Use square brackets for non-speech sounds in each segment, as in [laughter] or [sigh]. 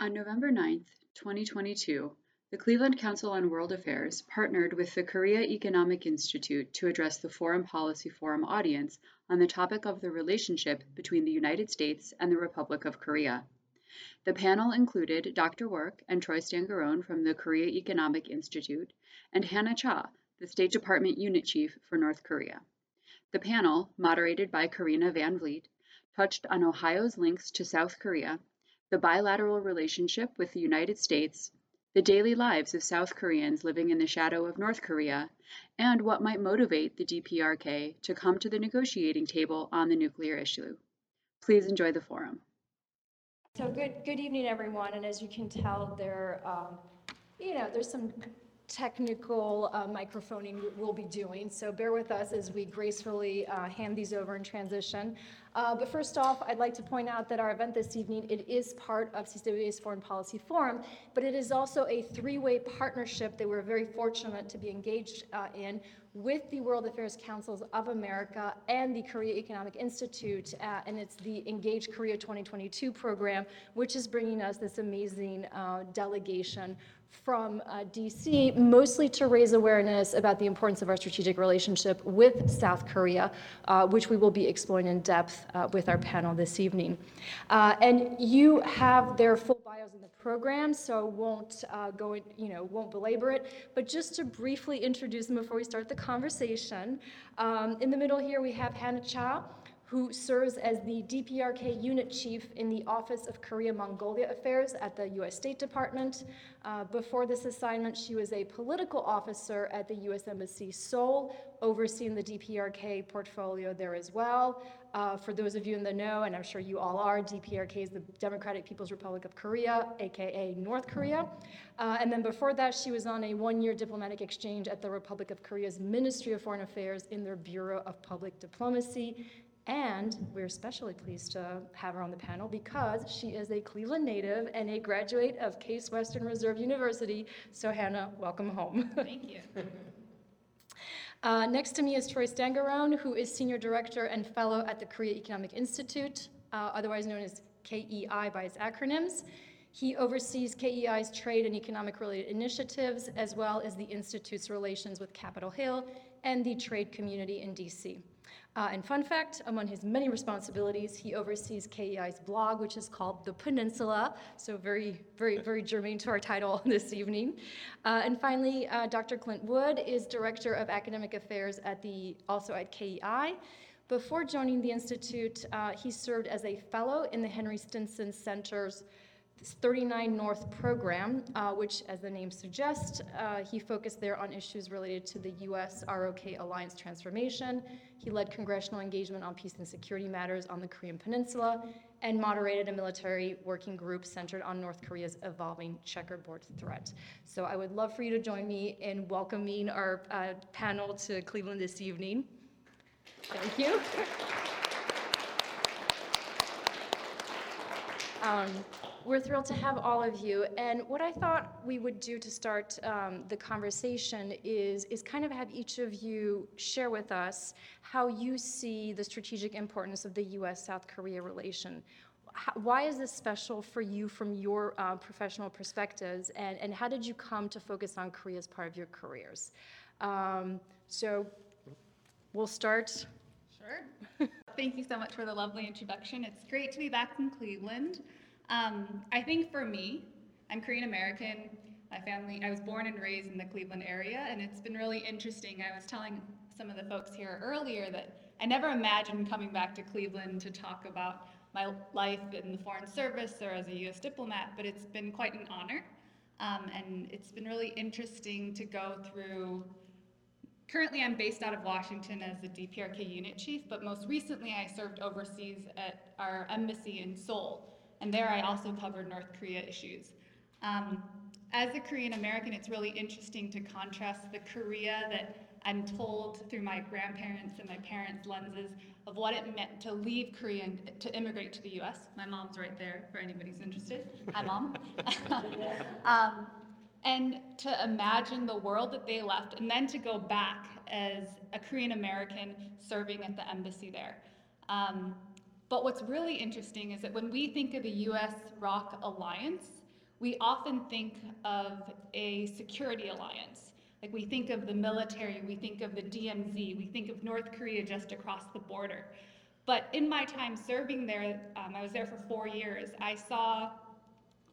On November 9, 2022, the Cleveland Council on World Affairs partnered with the Korea Economic Institute to address the Foreign Policy Forum audience on the topic of the relationship between the United States and the Republic of Korea. The panel included Dr. Work and Troy Stangarone from the Korea Economic Institute and Hannah Cha, the State Department Unit Chief for North Korea. The panel, moderated by Karina Van Vliet, touched on Ohio's links to South Korea, the bilateral relationship with the United States, the daily lives of South Koreans living in the shadow of North Korea, and what might motivate the DPRK to come to the negotiating table on the nuclear issue. Please enjoy the forum. So good, good evening, everyone. And as you can tell, there, um, you know, there's some technical uh, microphoning we'll be doing. So bear with us as we gracefully uh, hand these over in transition. Uh, but first off, I'd like to point out that our event this evening, it is part of CCWA's Foreign Policy Forum, but it is also a three-way partnership that we're very fortunate to be engaged uh, in with the World Affairs Councils of America and the Korea Economic Institute, uh, and it's the Engage Korea 2022 program, which is bringing us this amazing uh, delegation from uh, DC, mostly to raise awareness about the importance of our strategic relationship with South Korea, uh, which we will be exploring in depth uh, with our panel this evening. Uh, and you have their full bios in the program, so won't uh, go, in, you know, won't belabor it. But just to briefly introduce them before we start the conversation, um, in the middle here we have Hannah Cha who serves as the DPRK unit chief in the Office of Korea Mongolia Affairs at the U.S. State Department. Uh, before this assignment, she was a political officer at the U.S. Embassy Seoul, overseeing the DPRK portfolio there as well. Uh, for those of you in the know, and I'm sure you all are, DPRK is the Democratic People's Republic of Korea, aka North Korea. Uh, and then before that, she was on a one year diplomatic exchange at the Republic of Korea's Ministry of Foreign Affairs in their Bureau of Public Diplomacy. And we're especially pleased to have her on the panel because she is a Cleveland native and a graduate of Case Western Reserve University. So, Hannah, welcome home. [laughs] Thank you. Uh, next to me is Troy Stangarone, who is Senior Director and Fellow at the Korea Economic Institute, uh, otherwise known as KEI by its acronyms. He oversees KEI's trade and economic related initiatives, as well as the Institute's relations with Capitol Hill and the trade community in DC. Uh, and fun fact, among his many responsibilities, he oversees KEI's blog, which is called The Peninsula, so very, very, very germane to our title [laughs] this evening. Uh, and finally, uh, Dr. Clint Work is Director of Academic Affairs at the, also at KEI. Before joining the Institute, uh, he served as a fellow in the Henry Stimson Center's 39 North program, uh, which, as the name suggests, uh, he focused there on issues related to the U.S. ROK alliance transformation. He led congressional engagement on peace and security matters on the Korean Peninsula and moderated a military working group centered on North Korea's evolving checkerboard threat. So I would love for you to join me in welcoming our uh, panel to Cleveland this evening. Thank you. [laughs] Um, we're thrilled to have all of you. And what I thought we would do to start um, the conversation is, is kind of have each of you share with us how you see the strategic importance of the US South Korea relation. How, why is this special for you from your uh, professional perspectives? And, and how did you come to focus on Korea as part of your careers? Um, so we'll start. Sure. [laughs] Thank you so much for the lovely introduction. It's great to be back in Cleveland. Um, I think for me, I'm Korean American. My family, I was born and raised in the Cleveland area, and it's been really interesting. I was telling some of the folks here earlier that I never imagined coming back to Cleveland to talk about my life in the Foreign Service or as a U.S. diplomat, but it's been quite an honor. Um, and it's been really interesting to go through. Currently, I'm based out of Washington as the DPRK unit chief, but most recently, I served overseas at our embassy in Seoul and there I also covered North Korea issues. Um, as a Korean American, it's really interesting to contrast the Korea that I'm told through my grandparents and my parents' lenses of what it meant to leave Korea and to immigrate to the US. My mom's right there for anybody who's interested. Hi, mom. [laughs] um, and to imagine the world that they left and then to go back as a Korean American serving at the embassy there. Um, but what's really interesting is that when we think of the US ROK alliance, we often think of a security alliance. Like we think of the military, we think of the DMZ, we think of North Korea just across the border. But in my time serving there, um, I was there for four years, I saw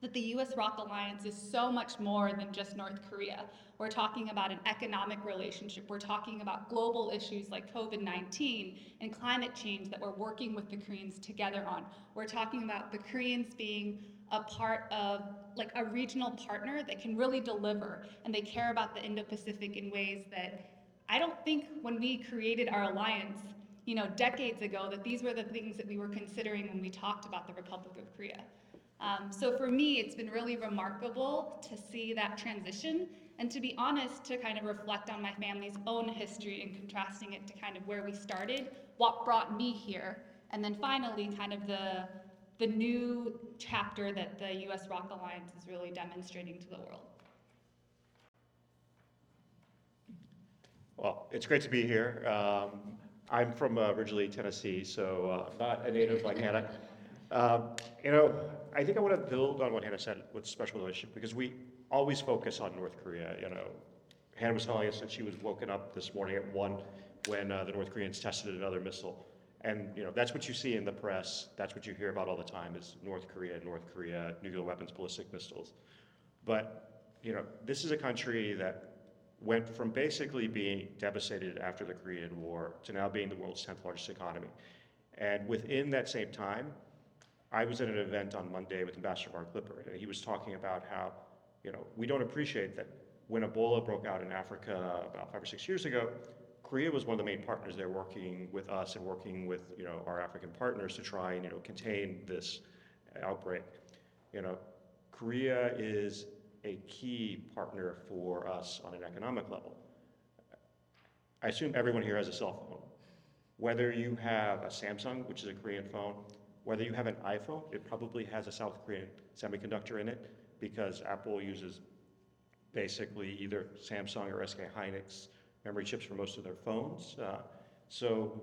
that the US ROK Alliance is so much more than just North Korea. We're talking about an economic relationship. We're talking about global issues like COVID 19 and climate change that we're working with the Koreans together on. We're talking about the Koreans being a part of like a regional partner that can really deliver and they care about the Indo-Pacific in ways that I don't think when we created our alliance, you know, decades ago, that these were the things that we were considering when we talked about the Republic of Korea. Um, so for me, it's been really remarkable to see that transition and to be honest, to kind of reflect on my family's own history and contrasting it to kind of where we started, what brought me here, and then finally kind of the the new chapter that the U.S. ROK Alliance is really demonstrating to the world. Well, it's great to be here. Um, I'm from uh, originally Tennessee, so uh, not a native like Hannah. Um, you know, I think I want to build on what Hannah said with special relationship because we always focus on North Korea. You know, Hannah was telling us that she was woken up this morning at one when uh, the North Koreans tested another missile. And you know, that's what you see in the press. That's what you hear about all the time is North Korea, North Korea, nuclear weapons, ballistic missiles. But you know, this is a country that went from basically being devastated after the Korean War to now being the world's 10th largest economy. And within that same time, I was at an event on Monday with Ambassador Mark Lippert, and he was talking about how, you know, we don't appreciate that when Ebola broke out in Africa about five or six years ago, Korea was one of the main partners there working with us and working with, you know, our African partners to try and, you know, contain this outbreak. You know, Korea is a key partner for us on an economic level. I assume everyone here has a cell phone. Whether you have a Samsung, which is a Korean phone, whether you have an iPhone, it probably has a South Korean semiconductor in it because Apple uses basically either Samsung or SK Hynix memory chips for most of their phones. Uh, so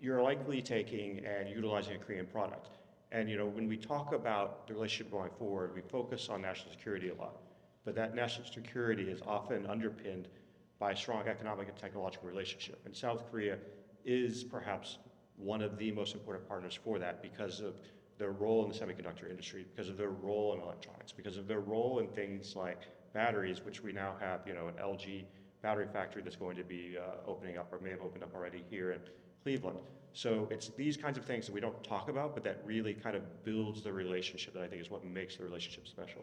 you're likely taking and utilizing a Korean product. And you know, when we talk about the relationship going forward, we focus on national security a lot. But that national security is often underpinned by a strong economic and technological relationship. And South Korea is perhaps one of the most important partners for that because of their role in the semiconductor industry, because of their role in electronics, because of their role in things like batteries, which we now have, you know, an LG battery factory that's going to be uh, opening up or may have opened up already here in Cleveland. So it's these kinds of things that we don't talk about, but that really kind of builds the relationship that I think is what makes the relationship special.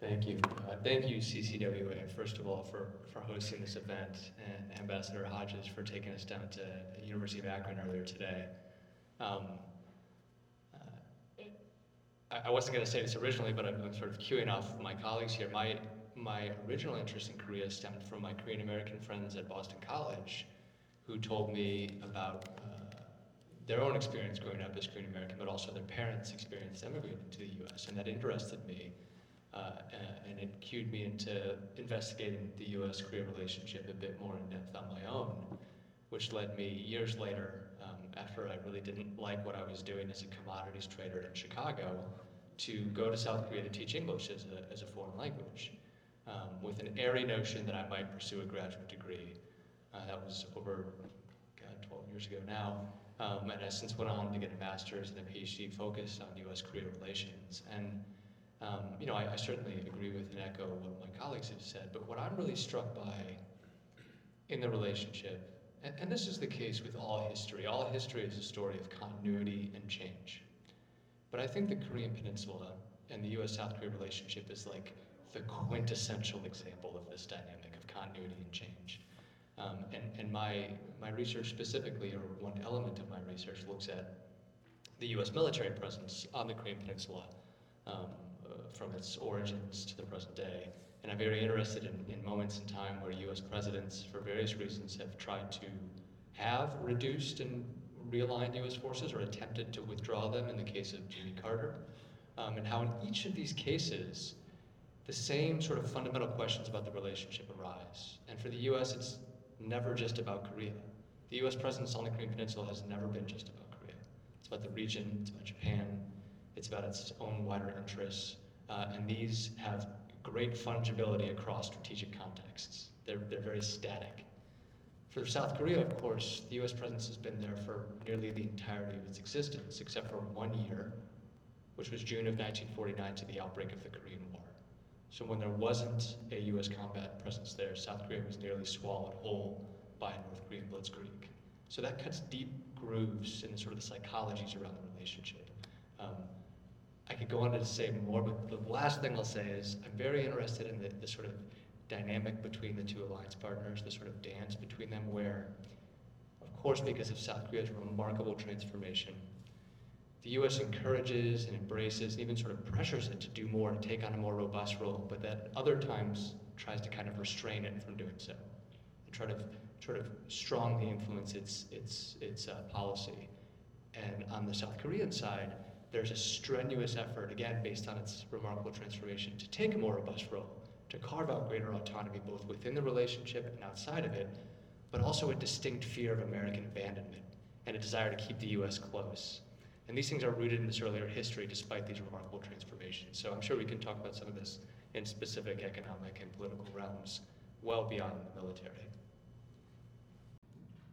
Thank you. Uh, thank you, CCWA, first of all, for, for hosting this event, and Ambassador Hodges for taking us down to the University of Akron earlier today. Um, uh, I, I wasn't going to say this originally, but I'm, I'm sort of queuing off my colleagues here. My, my original interest in Korea stemmed from my Korean American friends at Boston College, who told me about uh, their own experience growing up as Korean American, but also their parents' experience immigrating to the U.S., and that interested me. Uh, and it cued me into investigating the US Korea relationship a bit more in depth on my own, which led me years later, um, after I really didn't like what I was doing as a commodities trader in Chicago, to go to South Korea to teach English as a, as a foreign language, um, with an airy notion that I might pursue a graduate degree. Uh, that was over, God, 12 years ago now. Um, and I since went on to get a master's and a PhD focused on US Korea relations. And um, you know, I, I, certainly agree with and echo what my colleagues have said, but what I'm really struck by in the relationship, and, and this is the case with all history, all history is a story of continuity and change. But I think the Korean Peninsula and the US South Korea relationship is like the quintessential example of this dynamic of continuity and change. Um, and and my, my research specifically, or one element of my research, looks at the US military presence on the Korean Peninsula. Um, from its origins to the present day. And I'm very interested in, in moments in time where US presidents, for various reasons, have tried to have reduced and realigned US forces or attempted to withdraw them in the case of Jimmy Carter. Um, and how in each of these cases, the same sort of fundamental questions about the relationship arise. And for the US, it's never just about Korea. The US presence on the Korean Peninsula has never been just about Korea. It's about the region, it's about Japan, It's about its own wider interests. Uh, and these have great fungibility across strategic contexts. They're, they're very static. For South Korea, of course, the US presence has been there for nearly the entirety of its existence, except for one year, which was June of 1949 to the outbreak of the Korean War. So when there wasn't a US combat presence there, South Korea was nearly swallowed whole by North Korean blitzkrieg. So that cuts deep grooves in sort of the psychologies around the relationship. Um, I could go on to say more, but the last thing I'll say is I'm very interested in the, the sort of dynamic between the two alliance partners, the sort of dance between them, where, of course, because of South Korea's remarkable transformation, the U.S. encourages and embraces and even sort of pressures it to do more, to take on a more robust role, but that other times tries to kind of restrain it from doing so, and try to sort of strongly influence its its its uh, policy. And on the South Korean side, there's a strenuous effort, again based on its remarkable transformation, to take a more robust role, to carve out greater autonomy both within the relationship and outside of it, but also a distinct fear of American abandonment and a desire to keep the U.S. close. And these things are rooted in this earlier history despite these remarkable transformations. So I'm sure we can talk about some of this in specific economic and political realms well beyond the military.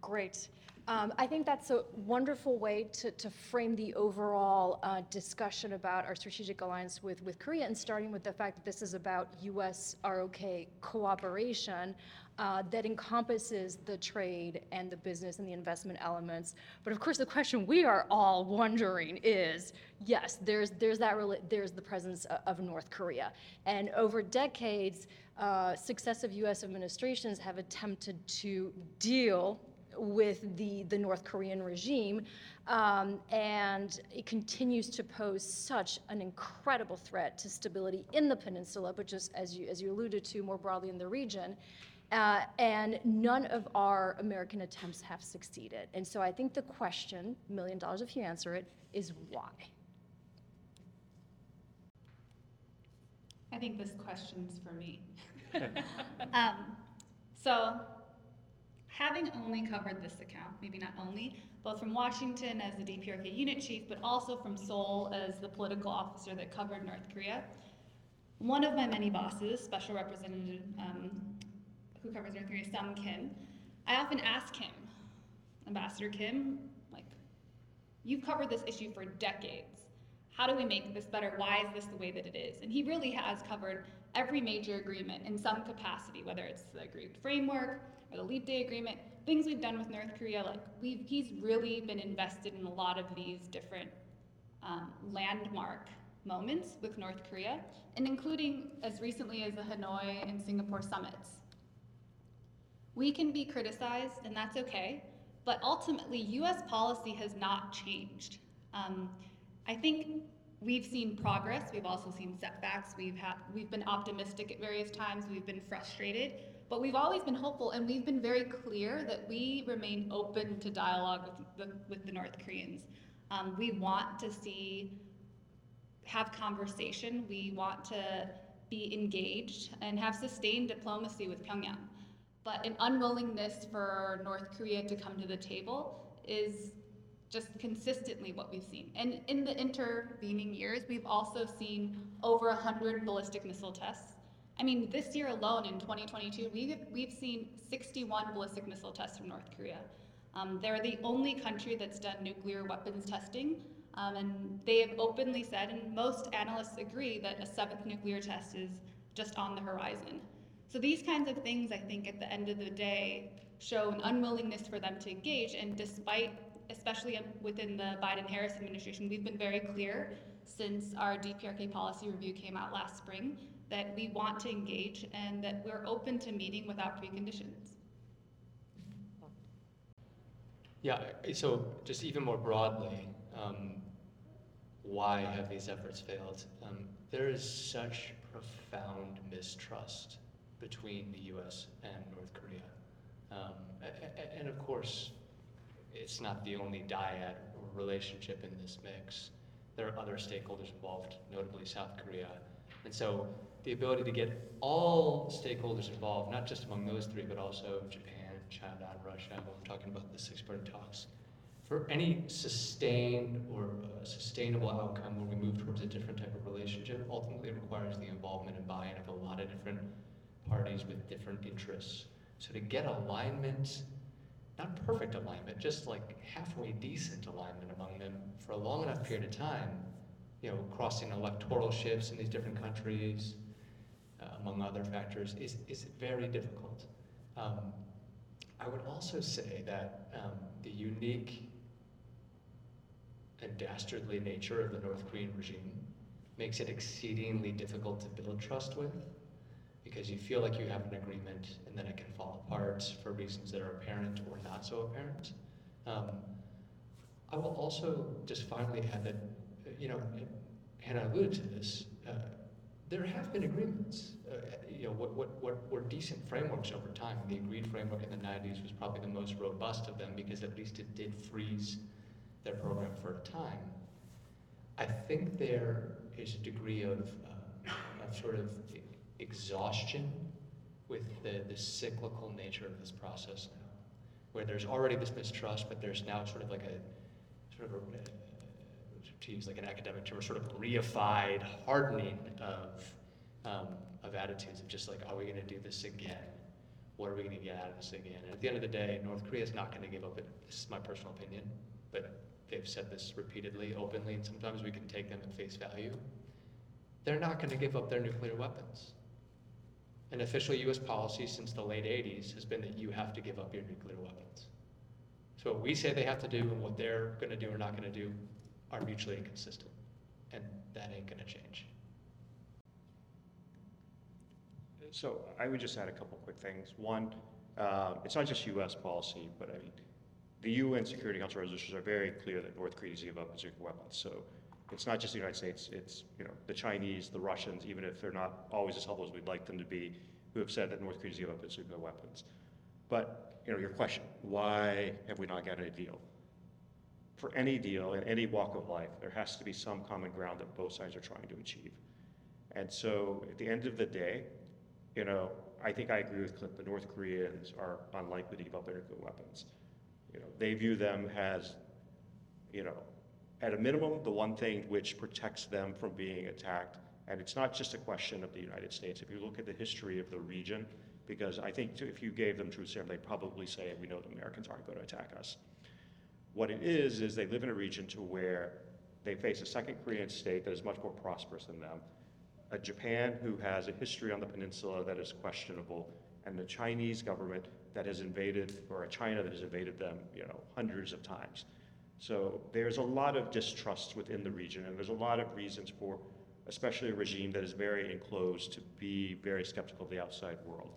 Great. Um, I think that's a wonderful way to, to frame the overall uh, discussion about our strategic alliance with, with Korea, and starting with the fact that this is about U.S. ROK cooperation uh, that encompasses the trade and the business and the investment elements. But of course, the question we are all wondering is, yes, there's there's that there's the presence of, of North Korea, and over decades, uh, successive U.S. administrations have attempted to deal with the, the North Korean regime. Um, and it continues to pose such an incredible threat to stability in the peninsula, but just as you, as you alluded to more broadly in the region. Uh, and none of our American attempts have succeeded. And so I think the question, million dollars if you answer it, is why? I think this question's for me. [laughs] um, so, having only covered this account, maybe not only, both from Washington as the DPRK unit chief, but also from Seoul as the political officer that covered North Korea, one of my many bosses, Special Representative um, who covers North Korea, Sung Kim, I often ask him, Ambassador Kim, like, you've covered this issue for decades. How do we make this better? Why is this the way that it is? And he really has covered every major agreement in some capacity, whether it's the agreed framework or the Leap Day Agreement, things we've done with North Korea. Like we've, he's really been invested in a lot of these different um, landmark moments with North Korea, and including as recently as the Hanoi and Singapore summits. We can be criticized, and that's okay, but ultimately, US policy has not changed. Um, I think we've seen progress, we've also seen setbacks, we've, had, we've been optimistic at various times, we've been frustrated, but we've always been hopeful, and we've been very clear that we remain open to dialogue with the, with the North Koreans. Um, we want to see, have conversation, we want to be engaged and have sustained diplomacy with Pyongyang. But an unwillingness for North Korea to come to the table is just consistently what we've seen. And in the intervening years, we've also seen over 100 ballistic missile tests. I mean, this year alone in 2022, we've, we've seen 61 ballistic missile tests from North Korea. Um, they're the only country that's done nuclear weapons testing, um, and they have openly said, and most analysts agree, that a seventh nuclear test is just on the horizon. So these kinds of things, I think, at the end of the day, show an unwillingness for them to engage, and despite especially within the Biden-Harris administration, we've been very clear since our DPRK policy review came out last spring that we want to engage and that we're open to meeting without preconditions. Yeah, so just even more broadly, um, why have these efforts failed? Um, there is such profound mistrust between the US and North Korea. Um, and of course, it's not the only dyad relationship in this mix. There are other stakeholders involved, notably South Korea. And so the ability to get all stakeholders involved, not just among those three, but also Japan, China, and Russia, we're talking about the six-party talks, for any sustained or uh, sustainable outcome where we move towards a different type of relationship, ultimately requires the involvement and buy-in of a lot of different parties with different interests. So to get alignment, not perfect alignment, just like halfway decent alignment among them for a long enough period of time, you know, crossing electoral shifts in these different countries, among other factors, is, is very difficult. Um, I would also say that um, the unique and dastardly nature of the North Korean regime makes it exceedingly difficult to build trust with because you feel like you have an agreement and then it can fall apart for reasons that are apparent or not so apparent. Um, I will also just finally add that, uh, you know, Hannah alluded to this, uh, there have been agreements. Uh, you know, what, what, what were decent frameworks over time. The agreed framework in the 90s was probably the most robust of them because at least it did freeze their program for a time. I think there is a degree of, uh, of sort of exhaustion with the, the cyclical nature of this process now, where there's already this mistrust, but there's now sort of like a sort of a, to use like an academic term, sort of reified hardening of um, of attitudes of just like, are we going to do this again? What are we going to get out of this again? And at the end of the day, North Korea is not going to give up. It. This is my personal opinion, but they've said this repeatedly, openly, and sometimes we can take them at face value. They're not going to give up their nuclear weapons. An official U.S. policy since the late 80s has been that you have to give up your nuclear weapons. So what we say they have to do and what they're going to do or not going to do are mutually inconsistent, and that ain't to change. So I would just add a couple quick things. One, um, it's not just U.S. policy, but I mean, the UN Security Council resolutions are very clear that North Korea to give up nuclear weapons. So it's not just the United States, it's, you know, the Chinese, the Russians, even if they're not always as helpful as we'd like them to be, who have said that North Korea to give up its nuclear weapons. But, you know, your question, why have we not gotten a deal? For any deal in any walk of life, there has to be some common ground that both sides are trying to achieve. And so at the end of the day, you know, I think I agree with Clint. The North Koreans are unlikely to give up their nuclear weapons. You know, they view them as, you know, at a minimum, the one thing which protects them from being attacked. And it's not just a question of the United States. If you look at the history of the region, because I think if you gave them truth serum, they'd probably say, we know the Americans aren't going to attack us. What it is, is they live in a region to where they face a second Korean state that is much more prosperous than them, a Japan who has a history on the peninsula that is questionable, and the Chinese government that has invaded, or a China that has invaded them, you know, hundreds of times. So there's a lot of distrust within the region, and there's a lot of reasons for, especially a regime that is very enclosed, to be very skeptical of the outside world.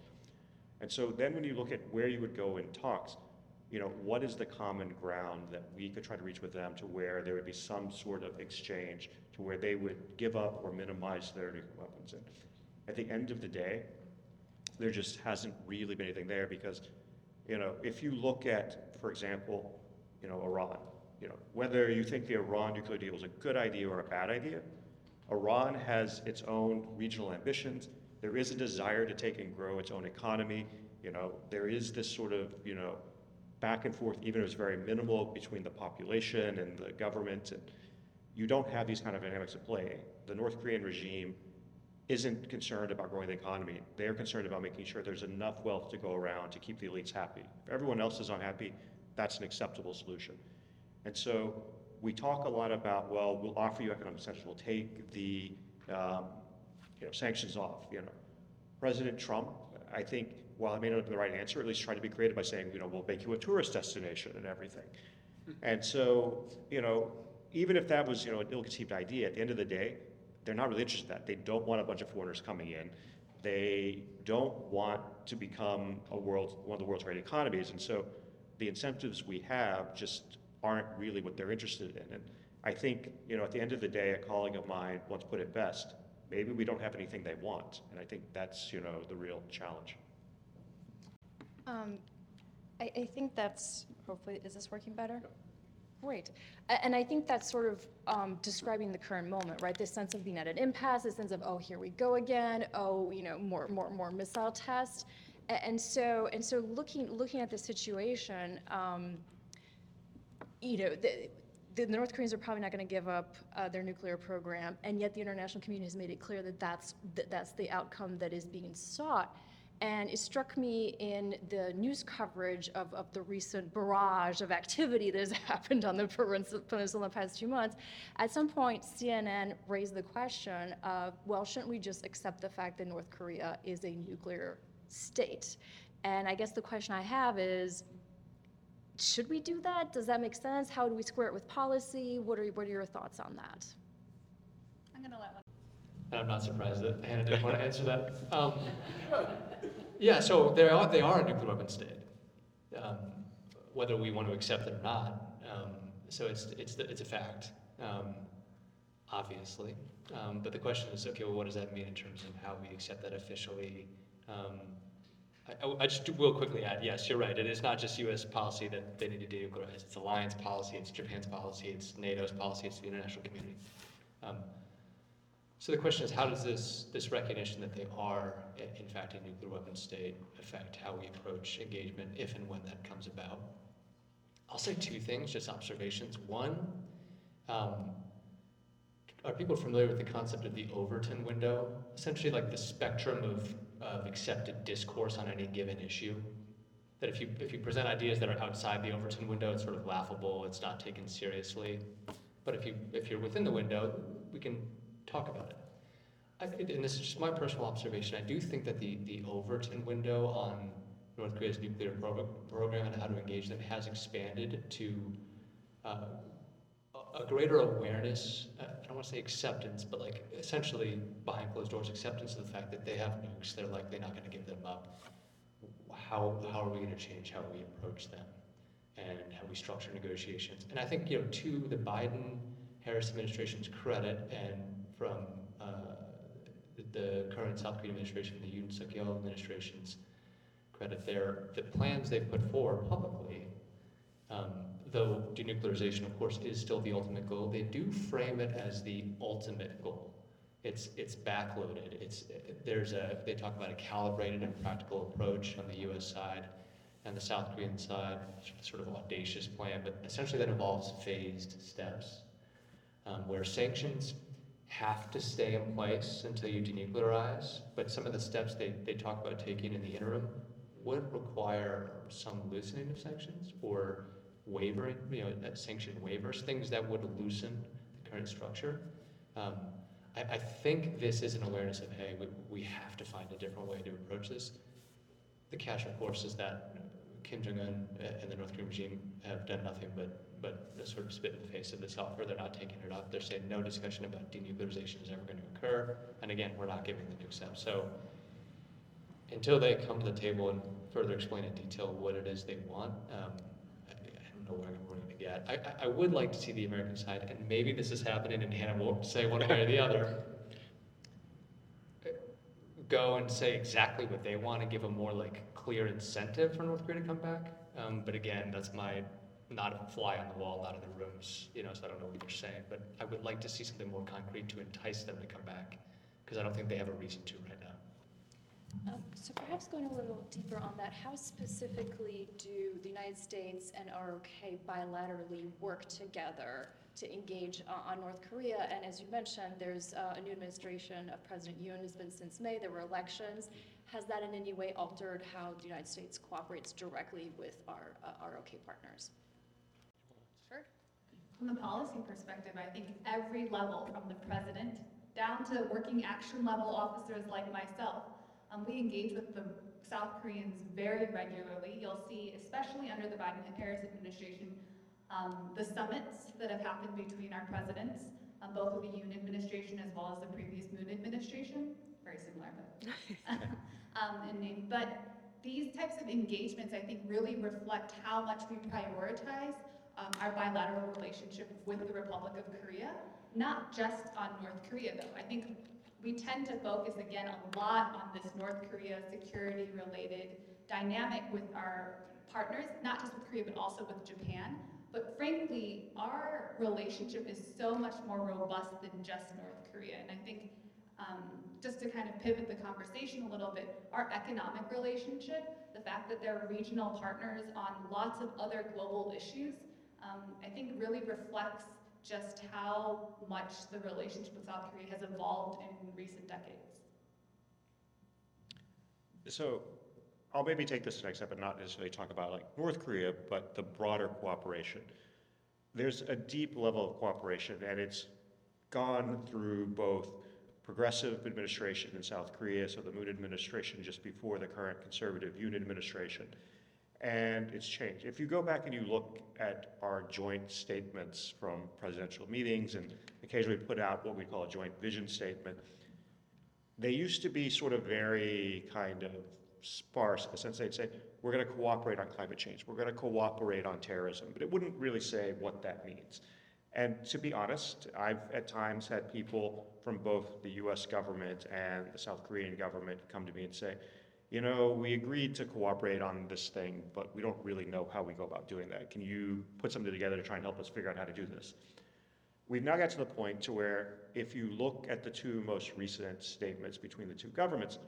And so then when you look at where you would go in talks, you know, what is the common ground that we could try to reach with them to where there would be some sort of exchange to where they would give up or minimize their nuclear weapons? And at the end of the day, there just hasn't really been anything there because, you know, if you look at, for example, you know, Iran, you know, whether you think the Iran nuclear deal was a good idea or a bad idea, Iran has its own regional ambitions. There is a desire to take and grow its own economy. You know, there is this sort of, you know, back and forth, even if it's very minimal between the population and the government. And you don't have these kind of dynamics at play. The North Korean regime isn't concerned about growing the economy. They're concerned about making sure there's enough wealth to go around to keep the elites happy. If everyone else is unhappy, that's an acceptable solution. And so we talk a lot about, well, we'll offer you economic sanctions, we'll take the um, you know, sanctions off. You know, President Trump, I think, while it may not have been the right answer, at least tried to be creative by saying, you know, we'll make you a tourist destination and everything. Hmm. And so, you know, even if that was, you know, an ill-conceived idea, at the end of the day, they're not really interested in that. They don't want a bunch of foreigners coming in. They don't want to become a world, one of the world's great economies. And so the incentives we have just aren't really what they're interested in. And I think, you know, at the end of the day, a colleague of mine once put it best, maybe we don't have anything they want. And I think that's, you know, the real challenge. Um, I, I think that's, hopefully, is this working better? Great. A- And I think that's sort of um, describing the current moment, right? This sense of being at an impasse, this sense of, oh, here we go again, oh, you know, more, more, more missile tests. A- And so, and so looking, looking at the situation, um, you know, the, the North Koreans are probably not going to give up uh, their nuclear program, and yet the international community has made it clear that that's, that that's the outcome that is being sought. And it struck me in the news coverage of, of the recent barrage of activity that has [laughs] happened on the peninsula in the past few months. At some point, CNN raised the question of, well, shouldn't we just accept the fact that North Korea is a nuclear state? And I guess the question I have is, should we do that? Does that make sense? How do we square it with policy? What are, what are your thoughts on that? I'm gonna let one. And I'm not surprised that Hannah didn't want to answer that. [laughs] Um, yeah, so they are, they are a nuclear weapon state, um, whether we want to accept it or not. Um, so it's, it's, the- it's a fact, um, obviously. Um, but the question is, okay, well, what does that mean in terms of how we accept that officially? Um, I- I, I just will quickly add, yes, you're right. It is not just U.S. policy that they need to denuclearize. It's alliance policy, it's Japan's policy, it's NATO's policy, it's the international community. So the question is, how does this, this recognition that they are, in fact, a nuclear weapon state affect how we approach engagement if and when that comes about? I'll say two things, just observations. One, um, are people familiar with the concept of the Overton window? Essentially, like the spectrum of, of accepted discourse on any given issue. That if you, if you present ideas that are outside the Overton window, it's sort of laughable, it's not taken seriously. But if you, if you're within the window, we can talk about it. I, and this is just my personal observation, I do think that the, the Overton window on North Korea's nuclear program, program and how to engage them has expanded to uh, a- a greater awareness, uh, I don't want to say acceptance, but like essentially behind closed doors acceptance of the fact that they have nukes, they're likely not going to give them up. How, how are we going to change how we approach them and how we structure negotiations? And I think, you know, to the Biden Harris administration's credit and from uh, the- current South Korean administration, the Yoon Suk Yeol administration's credit, there, the plans they've put forward publicly, um, though denuclearization, of course, is still the ultimate goal, they do frame it as the ultimate goal. It's it's backloaded. It's there's a they talk about a calibrated and practical approach on the U.S. side, and the South Korean side, sort of audacious plan, but essentially that involves phased steps um, where sanctions have to stay in place until you denuclearize, but some of the steps they, they talk about taking in the interim would require some loosening of sanctions or wavering, you know, sanction waivers, things that would loosen the current structure. Um, I, I think this is an awareness of, hey, we, we have to find a different way to approach this. The catch, of course, is that Kim Jong Un and the North Korean regime have done nothing but but the sort of spit in the face of this offer. They're not taking it up. They're saying no discussion about denuclearization is ever going to occur. And again, we're not giving the nukes up. So until they come to the table and further explain in detail what it is they want, um, I, I don't know where we're going to get. I, I, would like to see the American side, and maybe this is happening, and Hannah won't say one way or the other. Go and say exactly what they want and give a more like clear incentive for North Korea to come back. Um, but again, that's my not a fly on the wall, not in the rooms, you know, so I don't know what you're saying, but I would like to see something more concrete to entice them to come back, because I don't think they have a reason to right now. Um, So perhaps going a little deeper on that, how specifically do the United States and ROK bilaterally work together to engage o- on North Korea? And as you mentioned, there's uh, a new administration of President Yoon has been since May, there were elections. Has that in any way altered how the United States cooperates directly with our uh, ROK partners? From the policy perspective, I think every level, from the president down to working action level officers like myself, um, we engage with the South Koreans very regularly. You'll see, especially under the Biden and Harris administration, um, the summits that have happened between our presidents, um, both with the Yoon administration as well as the previous Moon administration, very similar, but [laughs] [laughs] um, in name. But these types of engagements, I think, really reflect how much we prioritize um, our bilateral relationship with the Republic of Korea, not just on North Korea, though. I think we tend to focus again a lot on this North Korea security related dynamic with our partners, not just with Korea, but also with Japan. But frankly, our relationship is so much more robust than just North Korea. And I think um, just to kind of pivot the conversation a little bit, our economic relationship, the fact that they're regional partners on lots of other global issues, um, I think really reflects just how much the relationship with South Korea has evolved in recent decades. So I'll maybe take this next step and not necessarily talk about like North Korea, but the broader cooperation. There's a deep level of cooperation, and it's gone through both progressive administration in South Korea, so the Moon administration just before the current conservative Yoon administration, and it's changed. If you go back and you look at our joint statements from presidential meetings and occasionally put out what we call a joint vision statement, they used to be sort of very kind of sparse in the sense they'd say, we're going to cooperate on climate change, we're going to cooperate on terrorism, but it wouldn't really say what that means. And to be honest, I've at times had people from both the US government and the South Korean government come to me and say, you know, we agreed to cooperate on this thing, but we don't really know how we go about doing that. Can you put something together to try and help us figure out how to do this? We've now got to the point to where if you look at the two most recent statements between the two governments,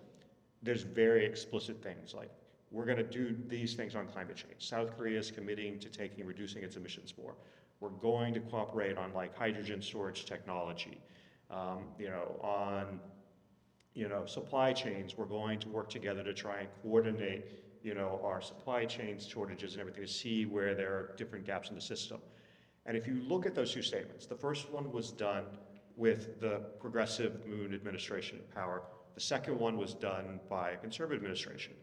there's very explicit things like we're going to do these things on climate change. South Korea is committing to taking reducing its emissions more. We're going to cooperate on like hydrogen storage technology. Um, you know, on you know supply chains, we're going to work together to try and coordinate you know our supply chains shortages and everything to see where there are different gaps in the system. And if you look at those two statements, the first one was done with the progressive Moon administration in power. The second one was done by a conservative administration.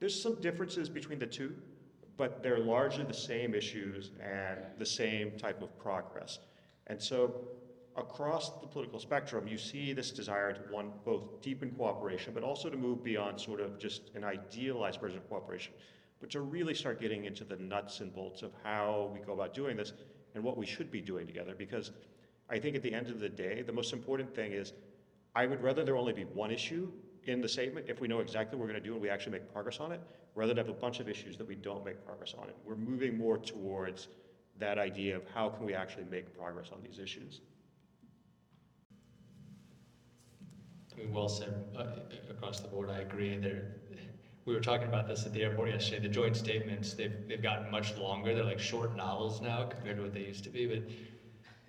There's some differences between the two, but they're largely the same issues and the same type of progress. And so across the political spectrum, you see this desire to want both deepen cooperation, but also to move beyond sort of just an idealized version of cooperation, but to really start getting into the nuts and bolts of how we go about doing this and what we should be doing together. Because I think at the end of the day, the most important thing is I would rather there only be one issue in the statement if we know exactly what we're going to do and we actually make progress on it, rather than have a bunch of issues that we don't make progress on it. We're moving more towards that idea of how can we actually make progress on these issues. I mean, well said uh, across the board. I agree. We were talking about this at the airport yesterday. The joint statements they've they've gotten much longer. They're like short novels now compared to what they used to be. But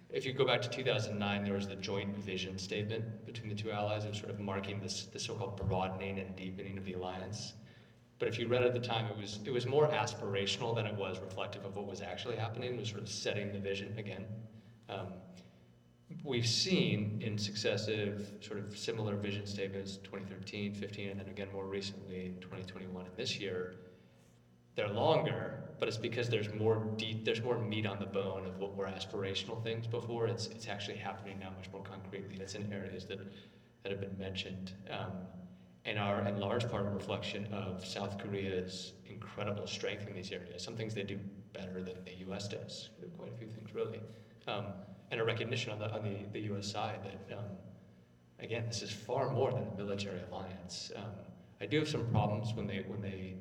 if you go back to 2009, there was the joint vision statement between the two allies of sort of marking this the so-called broadening and deepening of the alliance. But if you read at the time, it was it was more aspirational than it was reflective of what was actually happening. It was sort of setting the vision again. Um, we've seen in successive sort of similar vision statements 2013 15 and then again more recently in 2021 and this year they're longer but it's because there's more deep there's more meat on the bone of what were aspirational things before. It's it's actually happening now much more concretely. It's in areas that that have been mentioned um, and are in large part a reflection of south korea's incredible strength in these areas. Some things they do better than the us does quite a few things really. Um, and a recognition on the, on the, the US side that, um, again, this is far more than a military alliance. Um, I do have some problems when they, when they,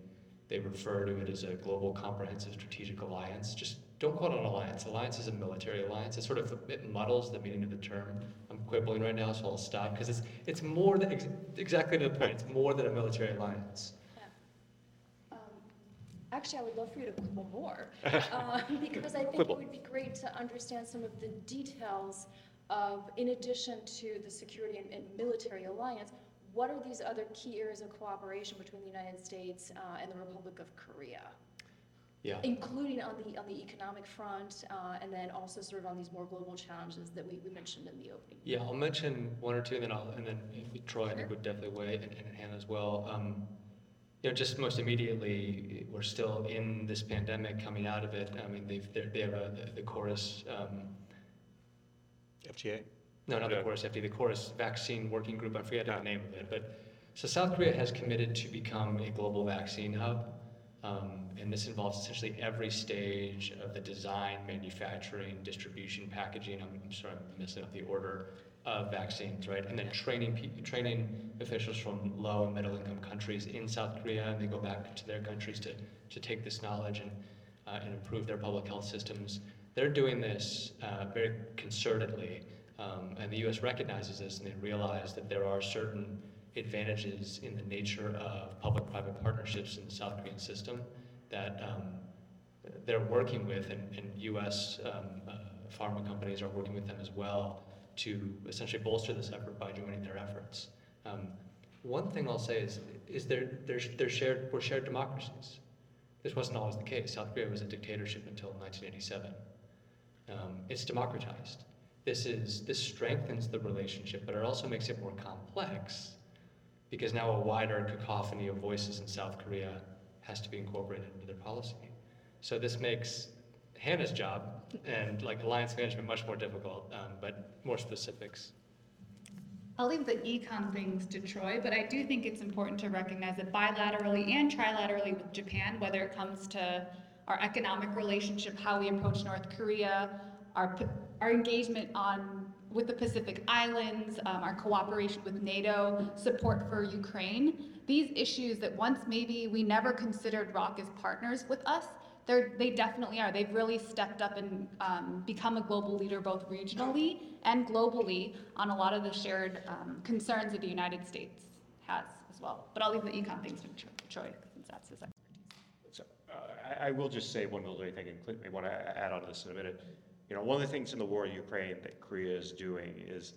they refer to it as a global comprehensive strategic alliance. Just don't call it an alliance. Alliance is a military alliance. It sort of it muddles the meaning of the term. I'm quibbling right now, so I'll stop because it's, it's more than, ex- exactly to the point, it's more than a military alliance. Um, Actually, I would love for you to quibble more, uh, [laughs] because I think it Quibble. would be great to understand some of the details of, in addition to the security and, and military alliance, what are these other key areas of cooperation between the United States uh, and the Republic of Korea? Yeah. Including on the, on the economic front, uh, and then also sort of on these more global challenges that we, we mentioned in the opening. Yeah, I'll mention one or two, and then I'll, and then if Troy, I think would definitely weigh, and, and Hannah as well. Um, you know, just most immediately, we're still in this pandemic, coming out of it. I mean, they've, they're, they have a, the KORUS, um, FTA? no, not the KORUS FD, the KORUS vaccine working group. I forget the name of it, but so South Korea has committed to become a global vaccine hub. Um, and this involves essentially every stage of the design, manufacturing, distribution, packaging. I'm, I'm sorry, I'm messing up the order of vaccines, right? And then training pe- training officials from low and middle income countries in South Korea, and they go back to their countries to, to take this knowledge and, uh, and improve their public health systems. They're doing this uh, very concertedly, um, and the U.S. recognizes this, and they realize that there are certain advantages in the nature of public-private partnerships in the South Korean system that um, they're working with, and, and U.S. Um, uh, pharma companies are working with them as well to essentially bolster this effort by joining their efforts. Um, one thing I'll say is, is they're, they're shared, we're shared democracies. This wasn't always the case. South Korea was a dictatorship until 1987. Um, it's democratized. This is this strengthens the relationship, but it also makes it more complex because now a wider cacophony of voices in South Korea has to be incorporated into their policy. So this makes Hannah's job and like alliance management much more difficult, um, but more specifics. I'll leave the econ things to Troy, but I do think it's important to recognize that bilaterally and trilaterally with Japan, whether it comes to our economic relationship, how we approach North Korea, our, our engagement on with the Pacific Islands, um, our cooperation with NATO, support for Ukraine, these issues that once maybe we never considered ROK as partners with us, they're, they definitely are. They've really stepped up and um, become a global leader both regionally and globally on a lot of the shared um, concerns that the United States has as well. But I'll leave the econ things to Tro- Troy since that's his expertise. So, uh, I, I will just say one little thing, and Clint may want to add on to this in a minute. You know, one of the things in the war in Ukraine that Korea is doing is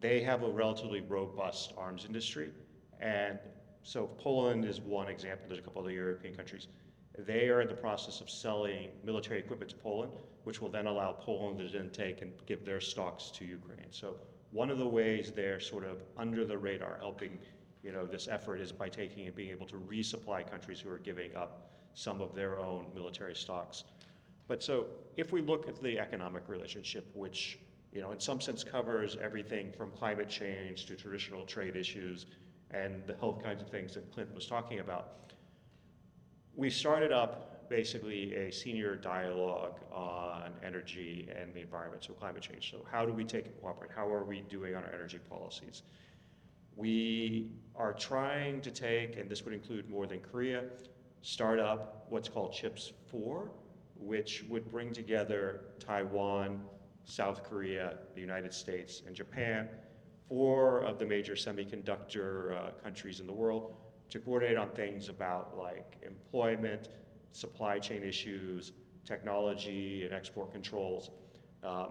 they have a relatively robust arms industry. And so Poland is one example, there's a couple other European countries. They are in the process of selling military equipment to Poland, which will then allow Poland to then take and give their stocks to Ukraine. So one of the ways they're sort of under the radar helping, you know, this effort is by taking and being able to resupply countries who are giving up some of their own military stocks. But so if we look at the economic relationship, which, you know, in some sense covers everything from climate change to traditional trade issues and the health kinds of things that Clint was talking about, we started up basically a senior dialogue on energy and the environment, so climate change. So how do we take and cooperate? How are we doing on our energy policies? We are trying to take, and this would include more than Korea, start up what's called CHIPS 4, which would bring together Taiwan, South Korea, the United States, and Japan, four of the major semiconductor uh, countries in the world, to coordinate on things about like employment, supply chain issues, technology, and export controls. Um,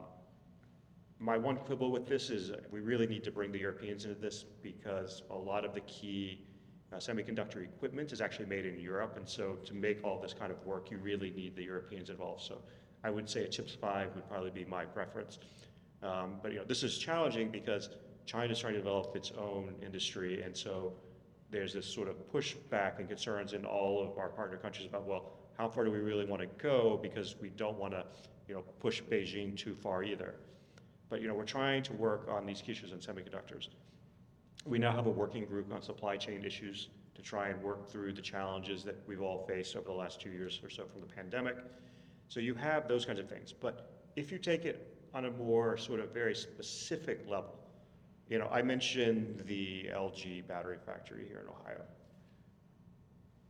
my one quibble with this is we really need to bring the Europeans into this because a lot of the key uh, semiconductor equipment is actually made in Europe, and so to make all this kind of work, you really need the Europeans involved. So I would say a CHIPS 5 would probably be my preference. Um, but you know, this is challenging because China's trying to develop its own industry, and so there's this sort of pushback and concerns in all of our partner countries about, well, how far do we really want to go because we don't want to, you know, push Beijing too far either. But you know, we're trying to work on these issues in semiconductors. We now have a working group on supply chain issues to try and work through the challenges that we've all faced over the last two years or so from the pandemic. So you have those kinds of things. But if you take it on a more sort of very specific level, you know, I mentioned the LG battery factory here in Ohio.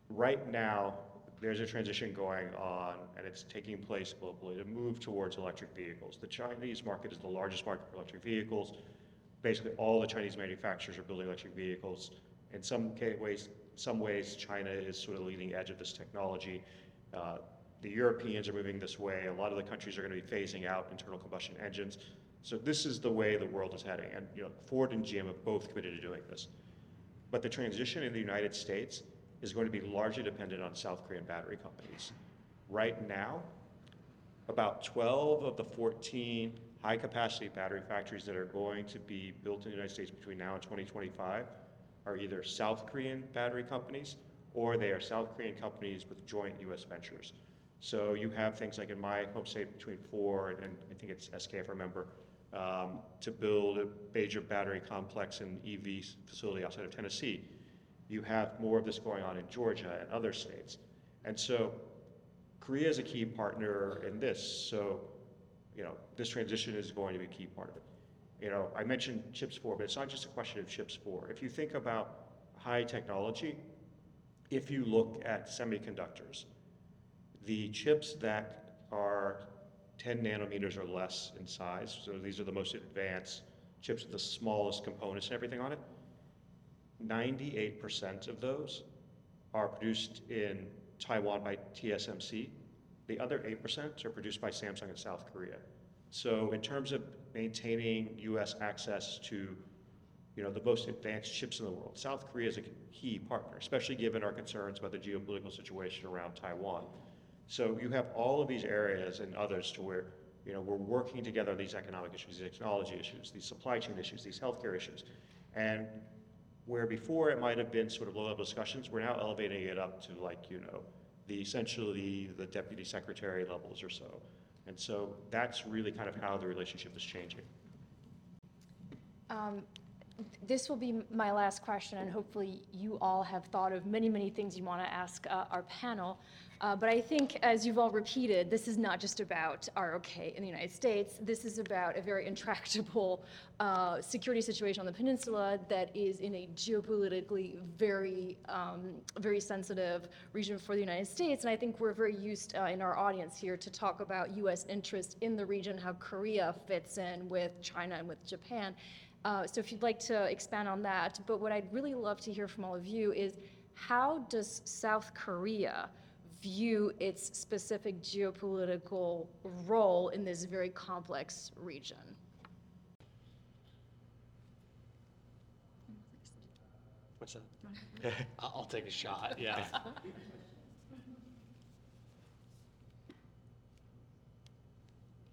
Right now, there's a transition going on, and it's taking place globally to move towards electric vehicles. The Chinese market is the largest market for electric vehicles. Basically, all the Chinese manufacturers are building electric vehicles. In some ways, some ways, China is sort of leading edge of this technology. Uh, the Europeans are moving this way. A lot of the countries are going to be phasing out internal combustion engines. So this is the way the world is heading, and you know, Ford and GM have both committed to doing this. But the transition in the United States is going to be largely dependent on South Korean battery companies. Right now, about 12 of the 14 high-capacity battery factories that are going to be built in the United States between now and 2025 are either South Korean battery companies or they are South Korean companies with joint U.S. ventures. So you have things like in my home state between Ford and, and I think it's SK if I remember, um, to build a major battery complex and EV facility outside of Tennessee. You have more of this going on in Georgia and other states. And so Korea is a key partner in this. So, you know, this transition is going to be a key part of it. You know, I mentioned chips 4, but it's not just a question of chips 4. If you think about high technology, if you look at semiconductors, the chips that are 10 nanometers or less in size, so these are the most advanced chips with the smallest components and everything on it, 98% of those are produced in Taiwan by TSMC. The other 8% are produced by Samsung in South Korea. So in terms of maintaining U.S. access to, you know, the most advanced chips in the world, South Korea is a key partner, especially given our concerns about the geopolitical situation around Taiwan. So you have all of these areas and others to where, you know, we're working together on these economic issues, these technology issues, these supply chain issues, these healthcare issues. And where before it might have been sort of low-level discussions, we're now elevating it up to like, you know, the essentially the deputy secretary levels or so. And so that's really kind of how the relationship is changing. Um, This will be my last question, and hopefully you all have thought of many, many things you want to ask uh, our panel. Uh, But I think, as you've all repeated, this is not just about ROK in the United States. This is about a very intractable [laughs] uh, security situation on the peninsula that is in a geopolitically very, um, very sensitive region for the United States. And I think we're very used uh, in our audience here to talk about U.S. interest in the region, how Korea fits in with China and with Japan. Uh, So if you'd like to expand on that, but what I'd really love to hear from all of you is how does South Korea view its specific geopolitical role in this very complex region? What's that? [laughs] I'll I'll take a shot, yeah. [laughs]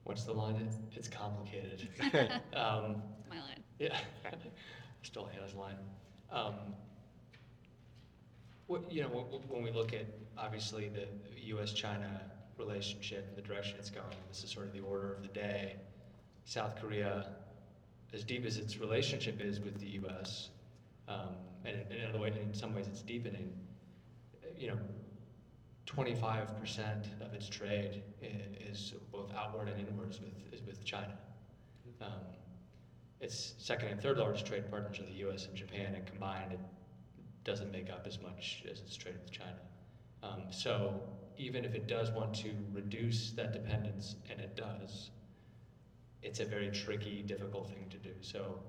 What's the line? It's- It's complicated. [laughs] Um, Yeah, [laughs] stole Hannah's line. Um, What, you know, when- we look at, obviously, the US-China relationship and the direction it's going, this is sort of the order of the day. South Korea, as deep as its relationship is with the US, um, and in another way, in some ways it's deepening, you know, twenty-five percent of its trade is both outward and inwards with, is with China. Um, its second and third largest trade partners are the U.S. and Japan, and combined, it doesn't make up as much as its trade with China. Um, so even if it does want to reduce that dependence, and it does, it's a very tricky, difficult thing to do. So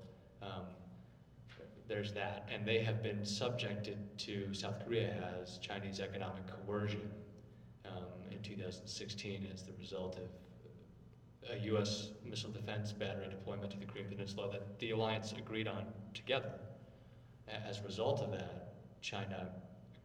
um, there's that, and they have been subjected to South Korea has Chinese economic coercion um, in 2016 as the result of a U.S. missile defense battery deployment to the Korean Peninsula that the alliance agreed on together. As a result of that, China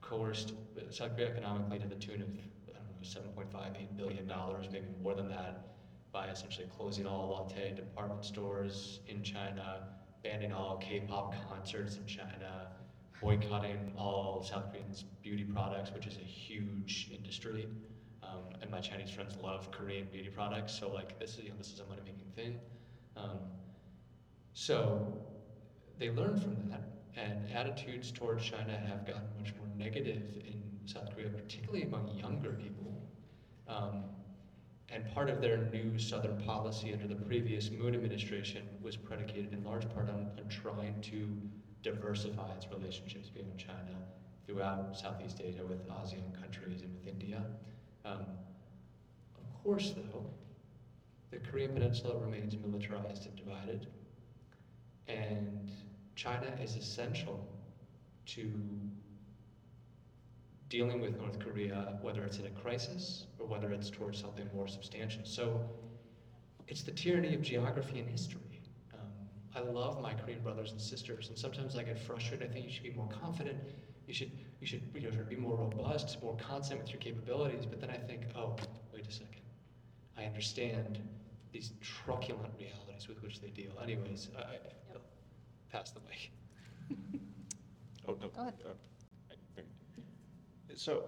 coerced South Korea economically to the tune of, know, 7.58 billion dollars, maybe more than that, by essentially closing all Lotte department stores in China, banning all K-pop concerts in China, boycotting all South Koreans' beauty products, which is a huge industry. Um, and my Chinese friends love Korean beauty products, so like this is you know, this is a money making thing. Um, so they learned from that, and attitudes towards China have gotten much more negative in South Korea, particularly among younger people. Um, and part of their new Southern policy under the previous Moon administration was predicated in large part on, on trying to diversify its relationships beyond China throughout Southeast Asia with ASEAN countries and with India. Um, of course, though, the Korean Peninsula remains militarized and divided, and China is essential to dealing with North Korea, whether it's in a crisis or whether it's towards something more substantial. So it's the tyranny of geography and history. Um, I love my Korean brothers and sisters, and sometimes I get frustrated. I think you should be more confident. You should, you should you know, be more robust, more constant with your capabilities. But then I think, oh, wait a second. I understand these truculent realities with which they deal. Anyways, I, I I'll pass the mic. [laughs] Oh, no. Go ahead. uh, So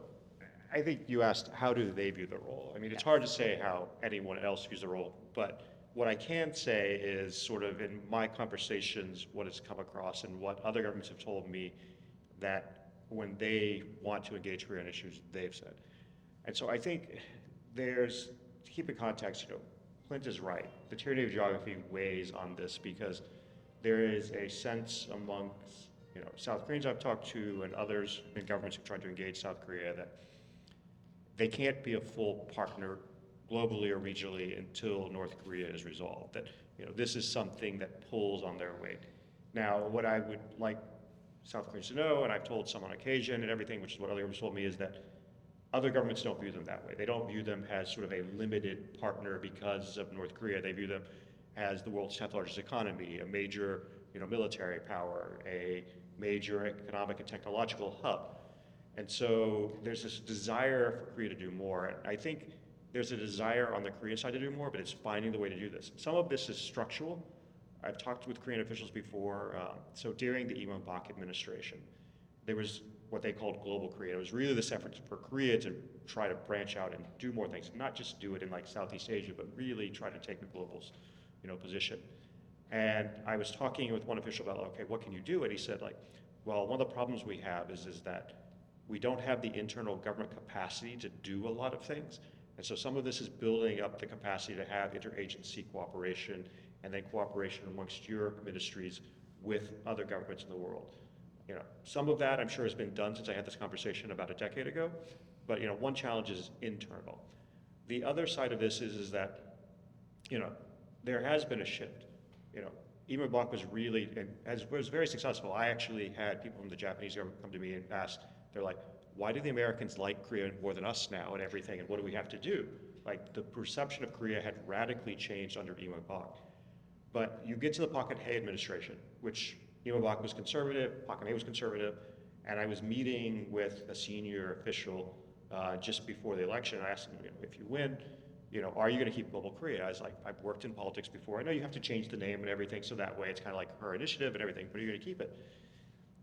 I think you asked, how do they view the role? I mean, it's hard to say how anyone else views the role, but what I can say is sort of in my conversations, what has come across and what other governments have told me that when they want to engage Korean issues, they've said. And so I think there's, to keep in context, you know, Clint is right. The tyranny of geography weighs on this because there is a sense amongst, you know, South Koreans I've talked to and others in governments who try to engage South Korea that they can't be a full partner globally or regionally until North Korea is resolved. That, you know, this is something that pulls on their weight. Now, what I would like South Koreans to know, and I've told some on occasion and everything, which is what other governments told me, is that Other governments don't view them that way. They don't view them as sort of a limited partner because of North Korea. They view them as the world's 10th largest economy, a major you know, military power, a major economic and technological hub. And so there's this desire for Korea to do more. And I think there's a desire on the Korean side to do more, but it's finding the way to do this. Some of this is structural. I've talked with Korean officials before. Uh, so during the Lee Bak administration, there was what they called Global Korea. It was really this effort for Korea to try to branch out and do more things, not just do it in like Southeast Asia, but really try to take the global, you know, position. And I was talking with one official about, okay, what can you do? And he said, like, well, one of the problems we have is, is that we don't have the internal government capacity to do a lot of things. And so some of this is building up the capacity to have interagency cooperation and then cooperation amongst your ministries with other governments in the world. You know, some of that I'm sure has been done since I had this conversation about a decade ago, but you know, one challenge is internal. The other side of this is, is that, you know, there has been a shift. You know, Lee Bak was really, and as, was very successful. I actually had people from the Japanese government come to me and ask, they're like, why do the Americans like Korea more than us now and everything, and what do we have to do? Like, the perception of Korea had radically changed under Lee Bak. But you get to the Park Geun-hye administration, which Bak was conservative, Park Geun-hye was conservative, and I was meeting with a senior official uh, just before the election. I asked him, you know, if you win, you know, are you going to keep Global Korea? I was like, I've worked in politics before. I know you have to change the name and everything, so that way it's kind of like her initiative and everything, but are you going to keep it?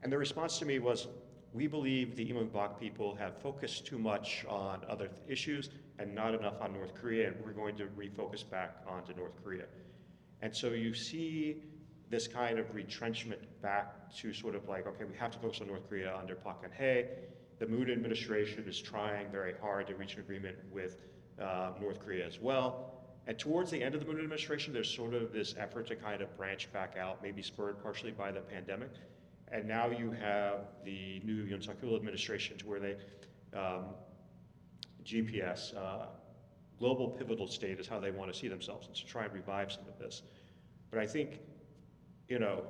And the response to me was, we believe the Lee Bak people have focused too much on other issues and not enough on North Korea, and we're going to refocus back onto North Korea. And so you see this kind of retrenchment back to sort of like, okay, we have to focus on North Korea under Park Geun-hye. The Moon administration is trying very hard to reach an agreement with uh, North Korea as well. And towards the end of the Moon administration, there's sort of this effort to kind of branch back out, maybe spurred partially by the pandemic. And now you have the new Yoon Suk-yeol administration to where they, um, GPS, uh, global pivotal state is how they want to see themselves, and to try and revive some of this. But I think, you know,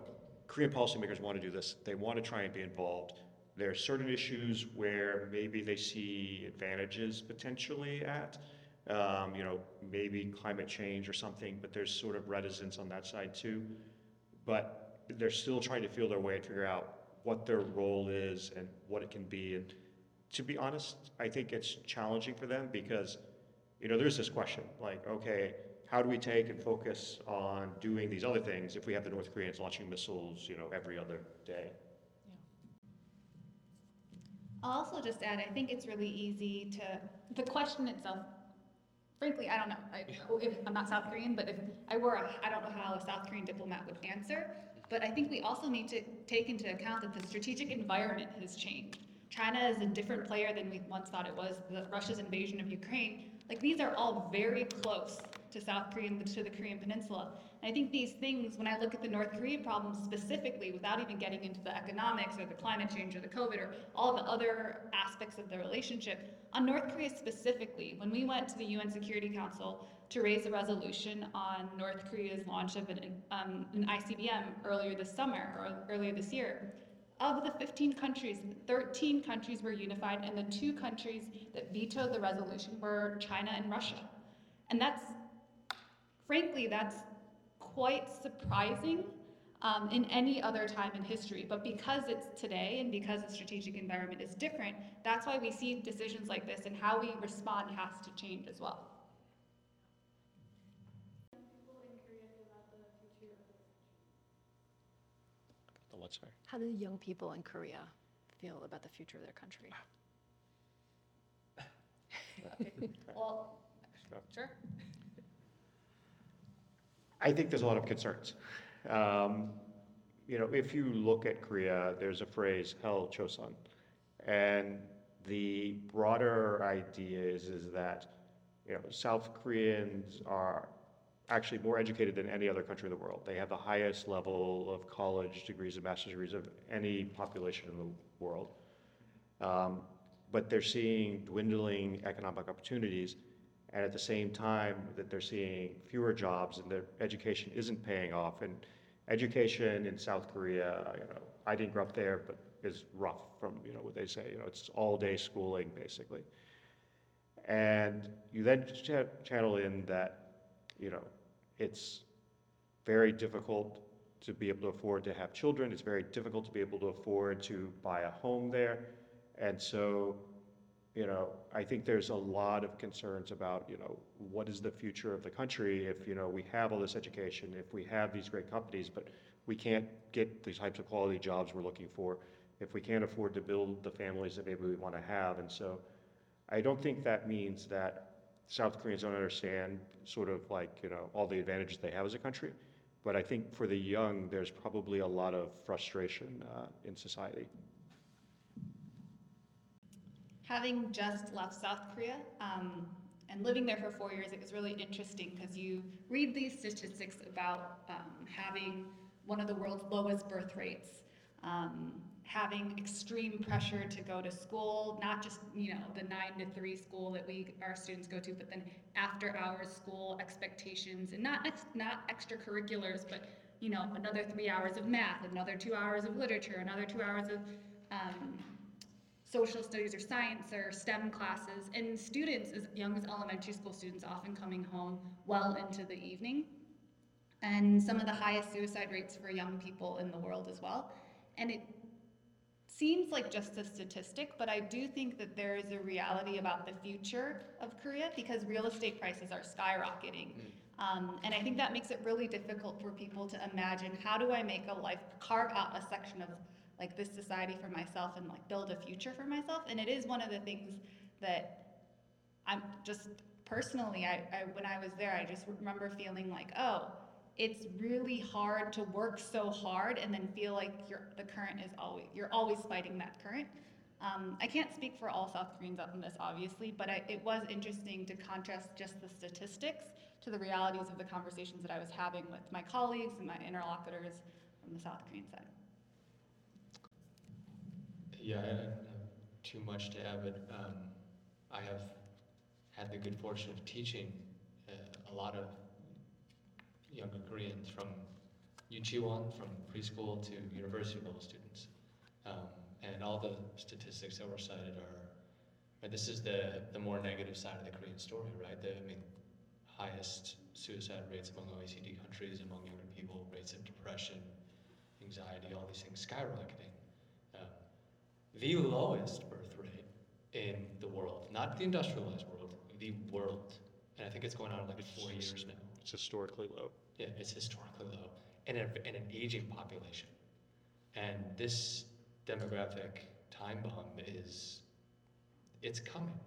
Korean policymakers want to do this. They want to try and be involved. There are certain issues where maybe they see advantages potentially at, um, you know, maybe climate change or something, but there's sort of reticence on that side too. But they're still trying to feel their way and figure out what their role is and what it can be. And to be honest, I think it's challenging for them because, you know, there's this question like, okay, how do we take and focus on doing these other things if we have the North Koreans launching missiles, you know, every other day? I'll also just add, I think it's really easy to, the question itself, frankly, I don't know. I, oh, if, I'm not South Korean, but if I were, a, I don't know how a South Korean diplomat would answer. But I think we also need to take into account that the strategic environment has changed. China is a different player than we once thought it was. The, Russia's invasion of Ukraine, like these are all very close to South Korean, to the Korean Peninsula. And I think these things, when I look at the North Korea problem specifically, without even getting into the economics or the climate change or the COVID or all the other aspects of the relationship, on North Korea specifically, when we went to the UN Security Council to raise a resolution on North Korea's launch of an, um, an ICBM earlier this summer or earlier this year, of the 15 countries, 13 countries were unified, and the two countries that vetoed the resolution were China and Russia. And that's, frankly, that's quite surprising um, in any other time in history. But because it's today and because the strategic environment is different, that's why we see decisions like this and how we respond has to change as well. The what, sorry? How do young people in Korea feel about the future of their country? [sighs] [laughs] Well, sure. I think there's a lot of concerns. Um, you know, if you look at Korea, there's a phrase, Hell Chosun. And the broader idea is, is that, you know, South Koreans are actually more educated than any other country in the world. They have the highest level of college degrees and master's degrees of any population in the world. Um, but they're seeing dwindling economic opportunities and at the same time that they're seeing fewer jobs and their education isn't paying off. And education in South Korea, you know, I didn't grow up there, but is rough from, you know, what they say, you know, it's all day schooling basically. And you then cha- channel in that, you know, it's very difficult to be able to afford to have children. It's very difficult to be able to afford to buy a home there. And so, you know, I think there's a lot of concerns about, you know, what is the future of the country if, you know, we have all this education, if we have these great companies, but we can't get the types of quality jobs we're looking for, if we can't afford to build the families that maybe we want to have. And so I don't think that means that South Koreans don't understand sort of like, you know, all the advantages they have as a country. But I think for the young, there's probably a lot of frustration uh, in society. Having just left South Korea um, and living there for four years, it was really interesting because you read these statistics about um, having one of the world's lowest birth rates, um, having extreme pressure to go to school, not just you know the nine to three school that we our students go to, but then after hours school expectations and not ex- not extracurriculars, but you know another three hours of math, another two hours of literature, another two hours of um, social studies or science or STEM classes, and students as young as elementary school students often coming home well into the evening, and some of the highest suicide rates for young people in the world as well. And it seems like just a statistic, but I do think that there is a reality about the future of Korea because real estate prices are skyrocketing. Um, and I think that makes it really difficult for people to imagine how do I make a life, carve out a section of like this society for myself and like build a future for myself. And it is one of the things that I'm just personally, I, I when I was there, I just remember feeling like, oh, it's really hard to work so hard and then feel like you're, the current is always you're always fighting that current. Um, I can't speak for all South Koreans on this, obviously, but I, it was interesting to contrast just the statistics to the realities of the conversations that I was having with my colleagues and my interlocutors from the South Korean side. Yeah, I don't have too much to add, but um, I have had the good fortune of teaching uh, a lot of younger Koreans from Yuchiwon, from preschool to university level students. Um, and all the statistics that were cited are, this is the, the more negative side of the Korean story, right? The, I mean, highest suicide rates among OECD countries, among younger people, rates of depression, anxiety, all these things skyrocketing. Um, the lowest birth rate in the world, not the industrialized world, the world. And I think it's going on like four years now. It's historically low. Yeah, it's historically low, and, a, and an aging population. And this demographic time bomb is, it's coming.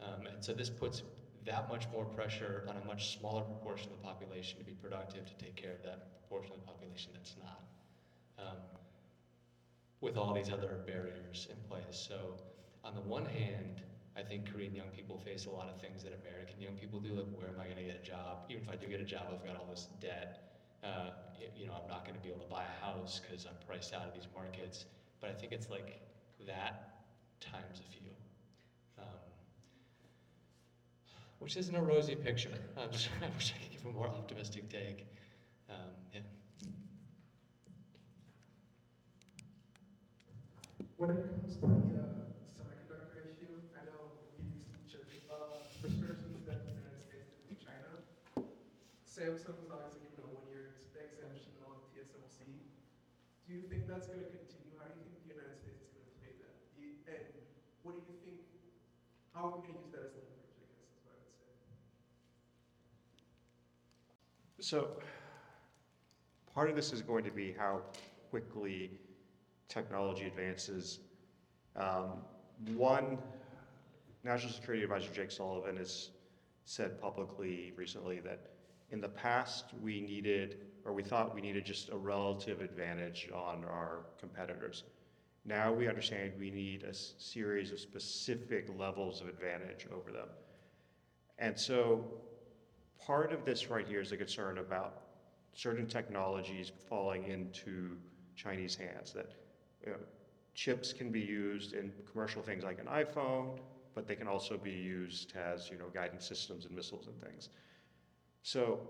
Um, and so this puts that much more pressure on a much smaller proportion of the population to be productive to take care of that proportion of the population that's not. Um, with all these other barriers in place. So, on the one hand, I think Korean young people face a lot of things that American young people do. Like, where am I going to get a job? Even if I do get a job, I've got all this debt. Uh, you know, I'm not going to be able to buy a house because I'm priced out of these markets. But I think it's like that times a few, um, which isn't a rosy picture. [laughs] I'm I wish I could give a more optimistic take. Um, yeah. When it comes to the uh, semiconductor issue, I know we recently took uh, restrictions that the United States did to China. Samsung was obviously given a one-year exemption on TSMC. Do you think that's going to continue? How do you think the United States is going to play that? And what do you think, how are we going to use that as leverage, I guess, is what I would say. So part of this is going to be how quickly technology advances. Um, One, National Security Advisor Jake Sullivan has said publicly recently that in the past, we needed, or we thought we needed just a relative advantage on our competitors. Now we understand we need a series of specific levels of advantage over them. And so part of this right here is a concern about certain technologies falling into Chinese hands, that you know, chips can be used in commercial things like an iPhone, but they can also be used as, you know, guidance systems and missiles and things. So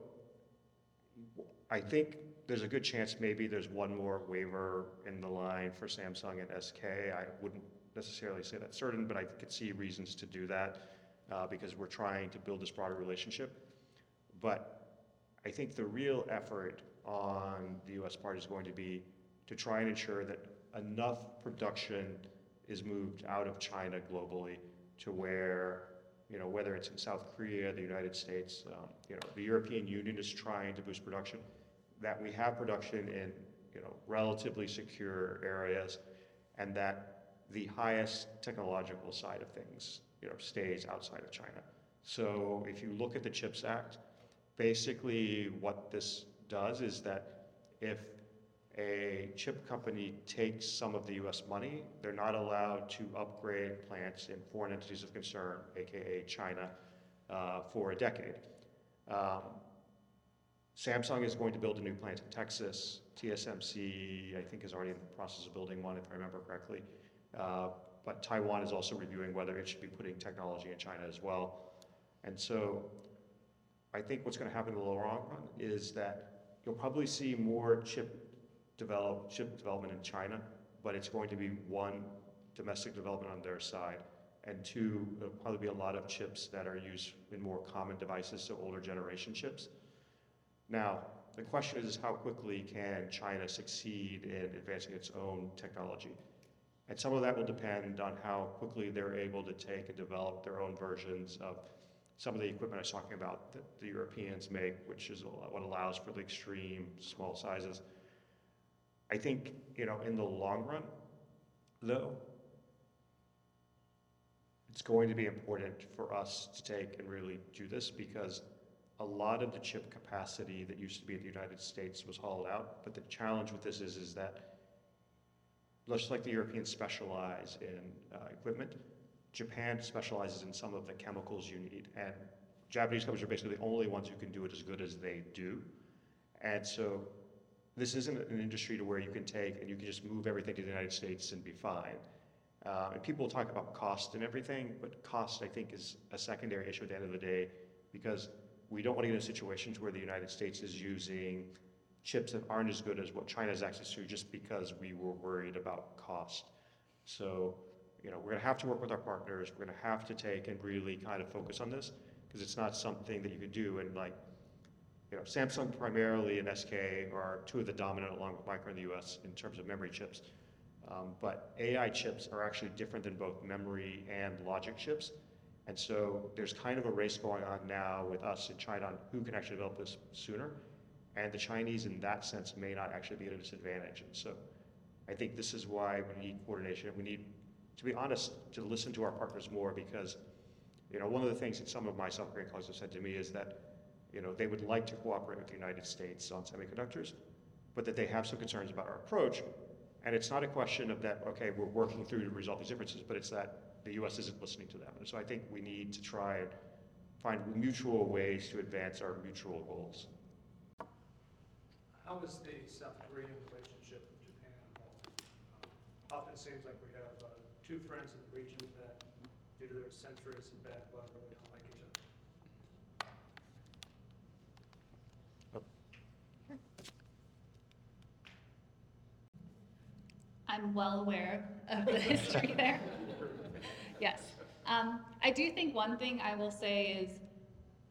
I think there's a good chance maybe there's one more waiver in the line for Samsung and SK. I wouldn't necessarily say that's certain, but I could see reasons to do that. uh, because we're trying to build this broader relationship. But I think the real effort on the US part is going to be to try and ensure that enough production is moved out of China globally to where, you know, whether it's in South Korea, the United States, um, you know, the European Union is trying to boost production, that we have production in, you know, relatively secure areas and that the highest technological side of things, you know, stays outside of China. So if you look at the CHIPS Act, basically what this does is that if a chip company takes some of the US money, they're not allowed to upgrade plants in foreign entities of concern, AKA China, uh, for a decade. Um, Samsung is going to build a new plant in Texas. TSMC, I think, is already in the process of building one, if I remember correctly. Uh, but Taiwan is also reviewing whether it should be putting technology in China as well. And so I think what's going to happen in the long run is that you'll probably see more chip develop, chip development in China, but it's going to be one, domestic development on their side, and two, there'll probably be a lot of chips that are used in more common devices, so older generation chips. Now, the question is, is how quickly can China succeed in advancing its own technology? And some of that will depend on how quickly they're able to take and develop their own versions of some of the equipment I was talking about that the Europeans make, which is uh, what allows for the extreme small sizes. I think, you know, in the long run, though, it's going to be important for us to take and really do this because a lot of the chip capacity that used to be in the United States was hauled out. But the challenge with this is, is that just like the Europeans specialize in uh, equipment, Japan specializes in some of the chemicals you need. And Japanese companies are basically the only ones who can do it as good as they do. And so this isn't an industry to where you can take and you can just move everything to the United States and be fine. Uh, and people talk about cost and everything, but cost, I think, is a secondary issue at the end of the day because we don't want to get in situations where the United States is using chips that aren't as good as what China has access to just because we were worried about cost. So, you know, we're going to have to work with our partners. We're going to have to take and really kind of focus on this because it's not something that you could do in like, you know, Samsung primarily and SK are two of the dominant along with Micron in the US in terms of memory chips. Um, but AI chips are actually different than both memory and logic chips. And so there's kind of a race going on now with us in China on who can actually develop this sooner. And the Chinese, in that sense, may not actually be at a disadvantage. And so I think this is why we need coordination. We need, to be honest, to listen to our partners more because, you know, one of the things that some of my South Korean colleagues have said to me is that, you know, they would like to cooperate with the United States on semiconductors, but that they have some concerns about our approach. And it's not a question of that, okay, we're working through to resolve these differences, but it's that the US isn't listening to them. And so I think we need to try and find mutual ways to advance our mutual goals. How is the South Korean relationship with Japan evolving? Um, Often seems like we have uh, two friends in the region that, due to their centuries and bad blood, really don't like each other. I'm well aware of the history [laughs] there. Yes. Um, I do think one thing I will say is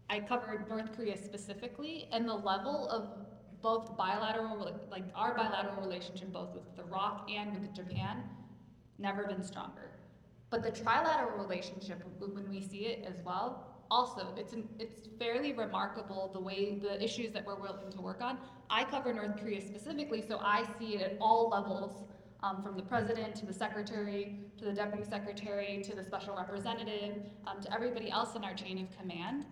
I covered North Korea specifically, and the level of both bilateral, like our bilateral relationship, both with the ROK and with Japan, never been stronger. But the trilateral relationship, when we see it as well, also it's an, it's fairly remarkable the way the issues that we're willing to work on. I cover North Korea specifically, so I see it at all levels, um, from the president to the secretary to the deputy secretary to the special representative um, to everybody else in our chain of command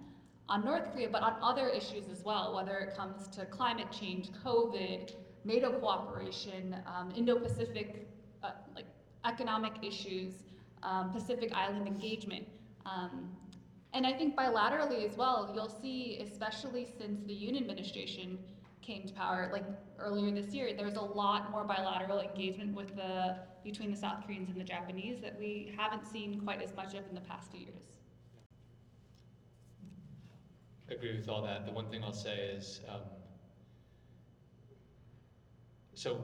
on North Korea, but on other issues as well, whether it comes to climate change, COVID, NATO cooperation, um, Indo-Pacific, uh, like economic issues, um, Pacific Island engagement. Um, and I think bilaterally as well, you'll see, especially since the Yoon administration came to power, like earlier this year, there's a lot more bilateral engagement with the between the South Koreans and the Japanese that we haven't seen quite as much of in the past few years. I agree with all that. The one thing I'll say is, um, so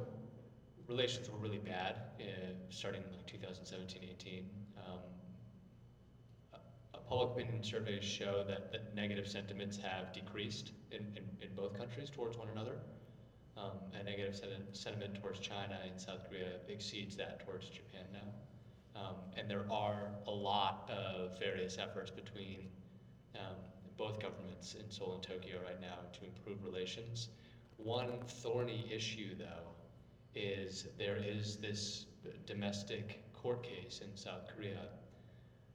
relations were really bad uh, starting in like 2017, 18. Um, a- public opinion surveys show that, that negative sentiments have decreased in, in, in both countries towards one another. Um, and negative sentiment towards China and South Korea exceeds that towards Japan now. Um, and there are a lot of various efforts between um, both governments in Seoul and Tokyo right now to improve relations. One thorny issue, though, is there is this domestic court case in South Korea,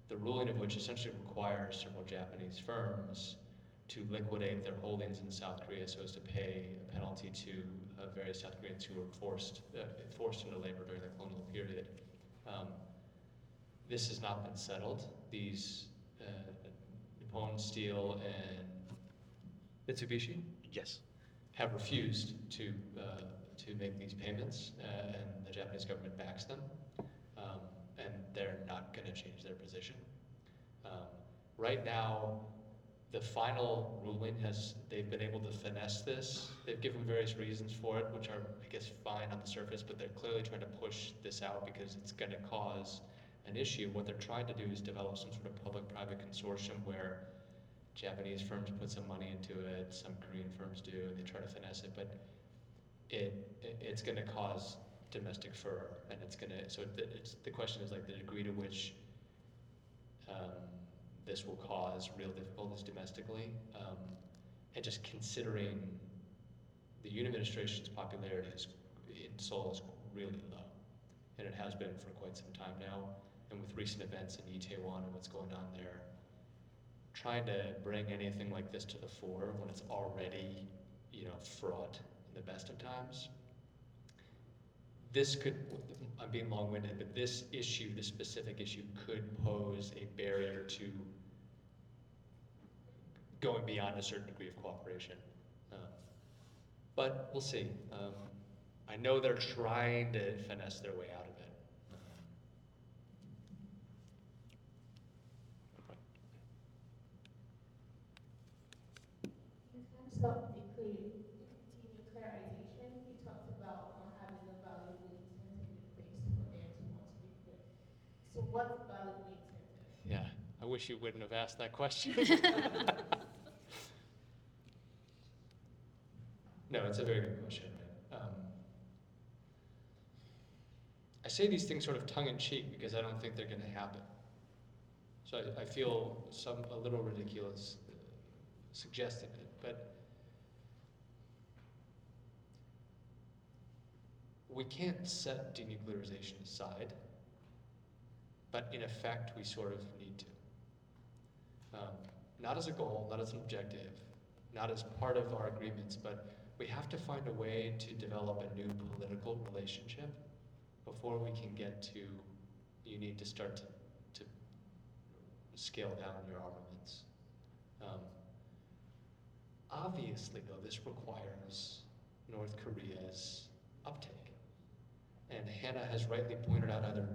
the ruling of which essentially requires several Japanese firms to liquidate their holdings in South Korea so as to pay a penalty to uh, various South Koreans who were forced uh, forced into labor during the colonial period. Um, this has not been settled. These uh, Nippon Steel and Mitsubishi Yes. have refused to, uh, to make these payments, uh, and the Japanese government backs them, they're not going to change their position. Um, right now, the final ruling has, they've been able to finesse this. They've given various reasons for it, which are, I guess, fine on the surface, but they're clearly trying to push this out because it's going to cause an issue. What they're trying to do is develop some sort of public-private consortium where Japanese firms put some money into it, some Korean firms do, and they try to finesse it, but it, it it's going to cause domestic fur, and it's to. So it, it's the question is like the degree to which um, this will cause real difficulties domestically, um, and just considering the Yoon administration's popularity is, in Seoul is really low, and it has been for quite some time now. And with recent events in Itaewon and what's going on there, trying to bring anything like this to the fore when it's already, you know, fraught in the best of times. This could, I'm being long-winded, but this issue, this specific issue could pose a barrier to going beyond a certain degree of cooperation. Um, But we'll see. Um, I know they're trying to finesse their way out of it. Um, In terms of the clear, denuclearization, you talked about not having a valid incentive in place for there to want to be clear. So what's the valid incentive? Yeah, I wish you wouldn't have asked that question. [laughs] no, it's a very good question. Um, I say these things sort of tongue in cheek because I don't think they're going to happen. So I, I feel some a little ridiculous uh, suggesting it, but we can't set denuclearization aside. But in effect, we sort of need to. Um, not as a goal, not as an objective, not as part of our agreements, but we have to find a way to develop a new political relationship before we can get to you need to start to, to scale down your armaments. Um, obviously, though, this requires North Korea's uptake. And Hannah has rightly pointed out either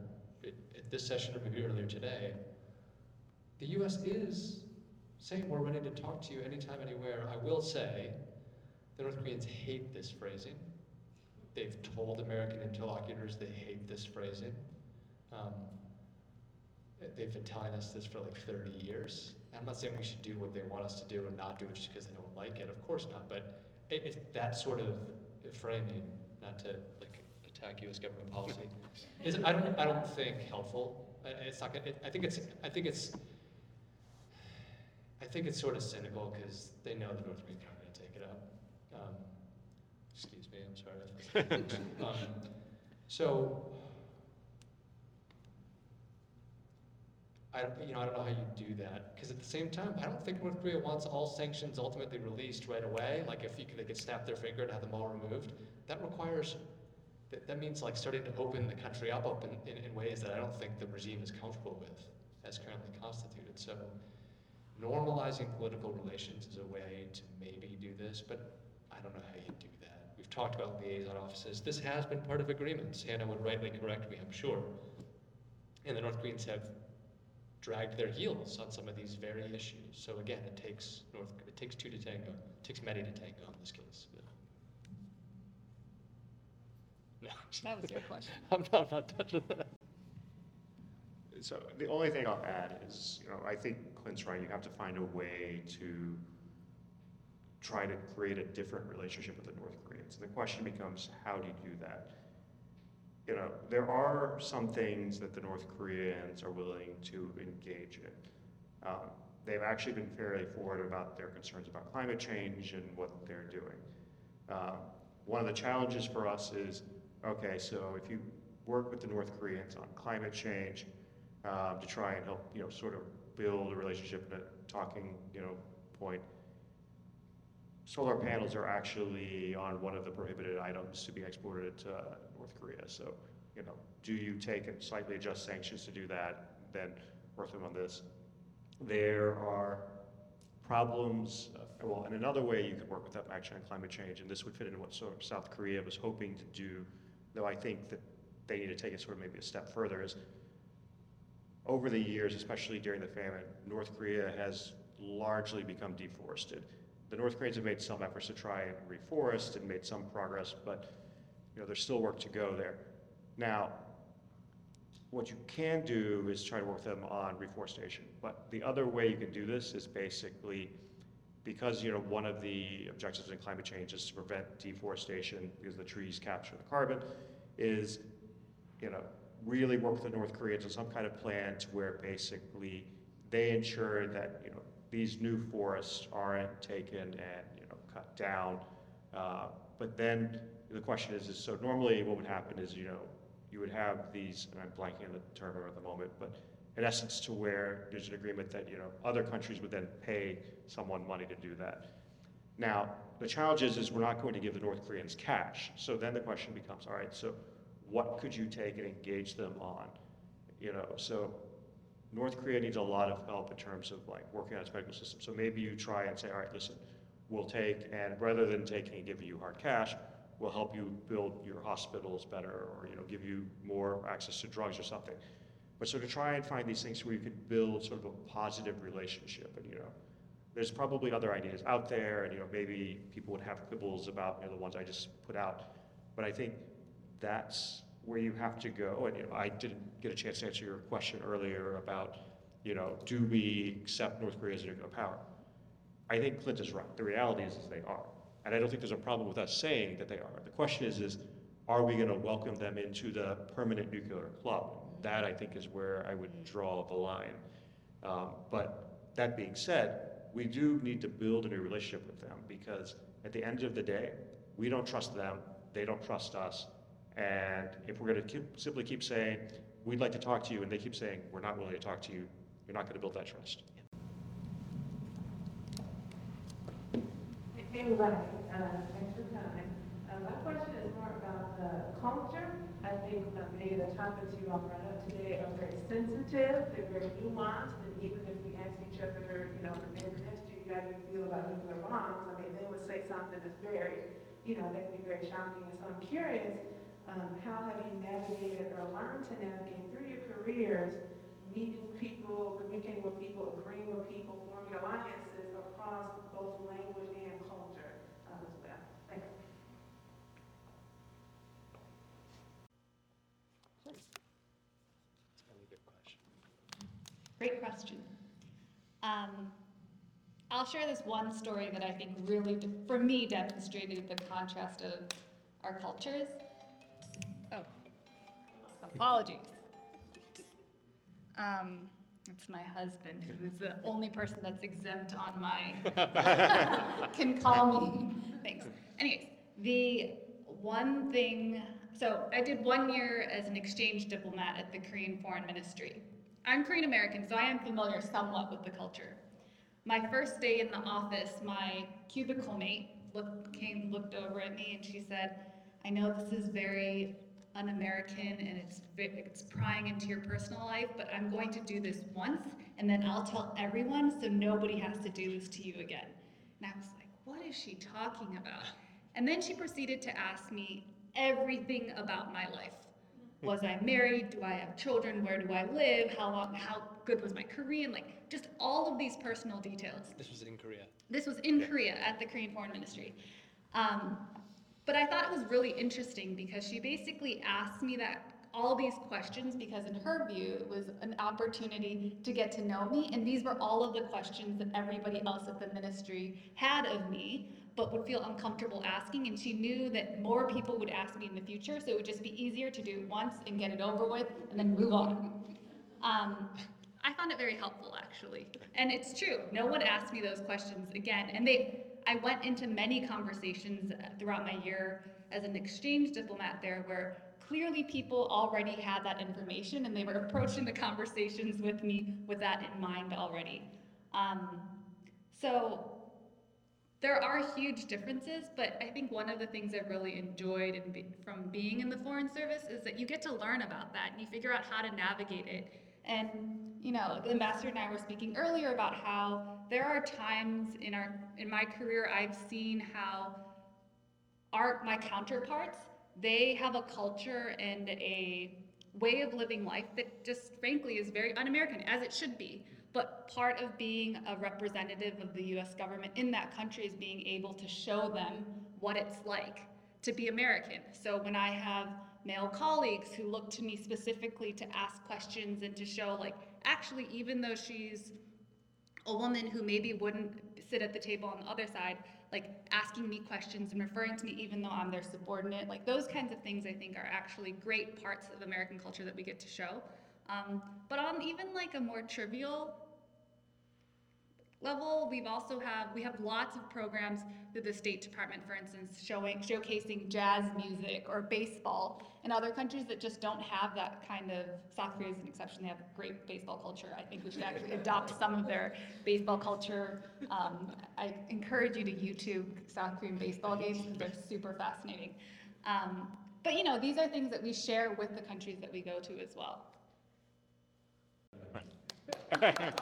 at, this session or maybe earlier today, the U.S. is saying we're ready to talk to you anytime, anywhere. I will say, the North Koreans hate this phrasing. They've told American interlocutors they hate this phrasing. Um, they've been telling us this for like 30 years. I'm not saying we should do what they want us to do and not do it just because they don't like it. Of course not. But it, it's that sort of framing, not to like attack U.S. government policy, is I don't I don't think helpful. It's not. It, I think it's. I think it's. I think it's sort of cynical because they know the North Koreans aren't going to take it up. Um, excuse me. I'm sorry. [laughs] um, so. I, don't- you know, I don't know how you do that, because at the same time, I don't think North Korea wants all sanctions ultimately released right away, like if you could, they could snap their finger and have them all removed. That requires, that, that means like starting to open the country up, up in, in, in ways that I don't think the regime is comfortable with as currently constituted. So normalizing political relations is a way to maybe do this, but I don't know how you do that. We've talked about liaison offices. This has been part of agreements. Hannah would rightly correct me, I'm sure. And the North Koreans have dragged their heels on some of these very issues. So again, it takes North, it takes two to tango. It takes many to tango in this case. No, That [laughs] was your question. I'm not, I'm not touching that. So the only thing I'll add is, you know, I think Clint's right, you have to find a way to try to create a different relationship with the North Koreans. And The question becomes, how do you do that? You know, there are some things that the North Koreans are willing to engage in. Um, they've actually been fairly forward about their concerns about climate change and what they're doing. Um, one of the challenges for us is, okay, so if you work with the North Koreans on climate change um, to try and help, you know, sort of build a relationship and a talking, you know, point, solar panels are actually on one of the prohibited items to be exported to North Korea. So, you know, do you take and slightly adjust sanctions to do that, then work them on this? There are problems, uh, well, in another way you could work with that actually on climate change, and this would fit into what sort of South Korea was hoping to do, though I think that they need to take it sort of maybe a step further, is over the years, especially during the famine, North Korea has largely become deforested. The North Koreans have made some efforts to try and reforest and made some progress, but you know, there's still work to go there. Now, what you can do is try to work with them on reforestation. But the other way you can do this is basically because you know one of the objectives in climate change is to prevent deforestation because the trees capture the carbon, is you know really work with the North Koreans on some kind of plan to where basically they ensure that you know these new forests aren't taken and you know cut down. Uh, but then the question is, is so normally what would happen is you know you would have these, and I'm blanking on the term at the moment, but in essence to where there's an agreement that, you know, other countries would then pay someone money to do that. Now, the challenge is, is we're not going to give the North Koreans cash. So then the question becomes, all right, so what could you take and engage them on? You know, so North Korea needs a lot of help in terms of like working on its medical system. So maybe you try and say, all right, listen, we'll take, and rather than taking and giving you hard cash, we'll help you build your hospitals better or, you know, give you more access to drugs or something. But so to try and find these things where you could build sort of a positive relationship and, you know, there's probably other ideas out there and, you know, maybe people would have quibbles about, you know, the ones I just put out. But I think that's where you have to go. And, you know, I didn't get a chance to answer your question earlier about, you know, do we accept North Korea as a nuclear power? I think Clint is right. The reality is, is they are. And I don't think there's a problem with us saying that they are. The question is, is are we going to welcome them into the permanent nuclear club? That I think is where I would draw the line. Um, but that being said, we do need to build a new relationship with them because at the end of the day, we don't trust them, they don't trust us. And if we're going to keep, simply keep saying, we'd like to talk to you, and they keep saying, we're not willing to talk to you, you're not going to build that trust. Everybody, uh, thanks for coming. Uh, my question is more about the culture. I think uh, many of the topics you all brought up today are very sensitive, they're very nuanced, and even if we ask each other, you know, the next to you, how do you feel about nuclear bombs? I mean, they would say something that's very, you know, that can be very shocking. So I'm curious, um, how have you navigated or learned to navigate through your careers, meeting people, communicating with people, agreeing with people, forming alliances across both language and culture uh, as well? Thanks. Great question. Um, I'll share this one story that I think really, de- for me, demonstrated the contrast of our cultures. Apologies. Um, it's my husband, who is the only person that's exempt on my, [laughs] can call me. Thanks. Anyways, the one thing, so I did one year as an exchange diplomat at the Korean Foreign Ministry. I'm Korean American, so I am familiar somewhat with the culture. My first day in the office, my cubicle mate looked, came, looked over at me, and she said, "I know this is very un-American and it's it's prying into your personal life, but I'm going to do this once, and then I'll tell everyone, so nobody has to do this to you again." And I was like, "What is she talking about?" And then she proceeded to ask me everything about my life. Was I married? Do I have children? Where do I live? How long, how good was my Korean? Like, just all of these personal details. This was in Korea. This was in Korea at the Korean Foreign Ministry. Um, but I thought it was really interesting because she basically asked me that all these questions because in her view, it was an opportunity to get to know me. And these were all of the questions that everybody else at the ministry had of me, but would feel uncomfortable asking. And she knew that more people would ask me in the future, so it would just be easier to do it once and get it over with and then move on. Um, I found it very helpful, actually. And it's true, no one asked me those questions again. And they, I went into many conversations throughout my year as an exchange diplomat there where clearly people already had that information and they were [laughs] approaching the conversations with me with that in mind already. Um, so there are huge differences, but I think one of the things I've really enjoyed be, from being in the Foreign Service is that you get to learn about that and you figure out how to navigate it. And, you know, the ambassador and I were speaking earlier about how there are times in our in my career I've seen how our my counterparts, they have a culture and a way of living life that just frankly is very un-American, as it should be. But part of being a representative of the US government in that country is being able to show them what it's like to be American. So when I have male colleagues who look to me specifically to ask questions and to show, like, actually, even though she's a woman who maybe wouldn't sit at the table on the other side, like asking me questions and referring to me even though I'm their subordinate, like those kinds of things I think are actually great parts of American culture that we get to show. Um, but on even like a more trivial level, we've also have we have lots of programs through the State Department, for instance, showing showcasing jazz music or baseball in other countries that just don't have that kind of. South Korea is an exception; they have a great baseball culture. I think we should actually adopt some of their baseball culture. Um, I encourage you to YouTube South Korean baseball games they're super fascinating. Um, but you know, these are things that we share with the countries that we go to as well. ハハハハ!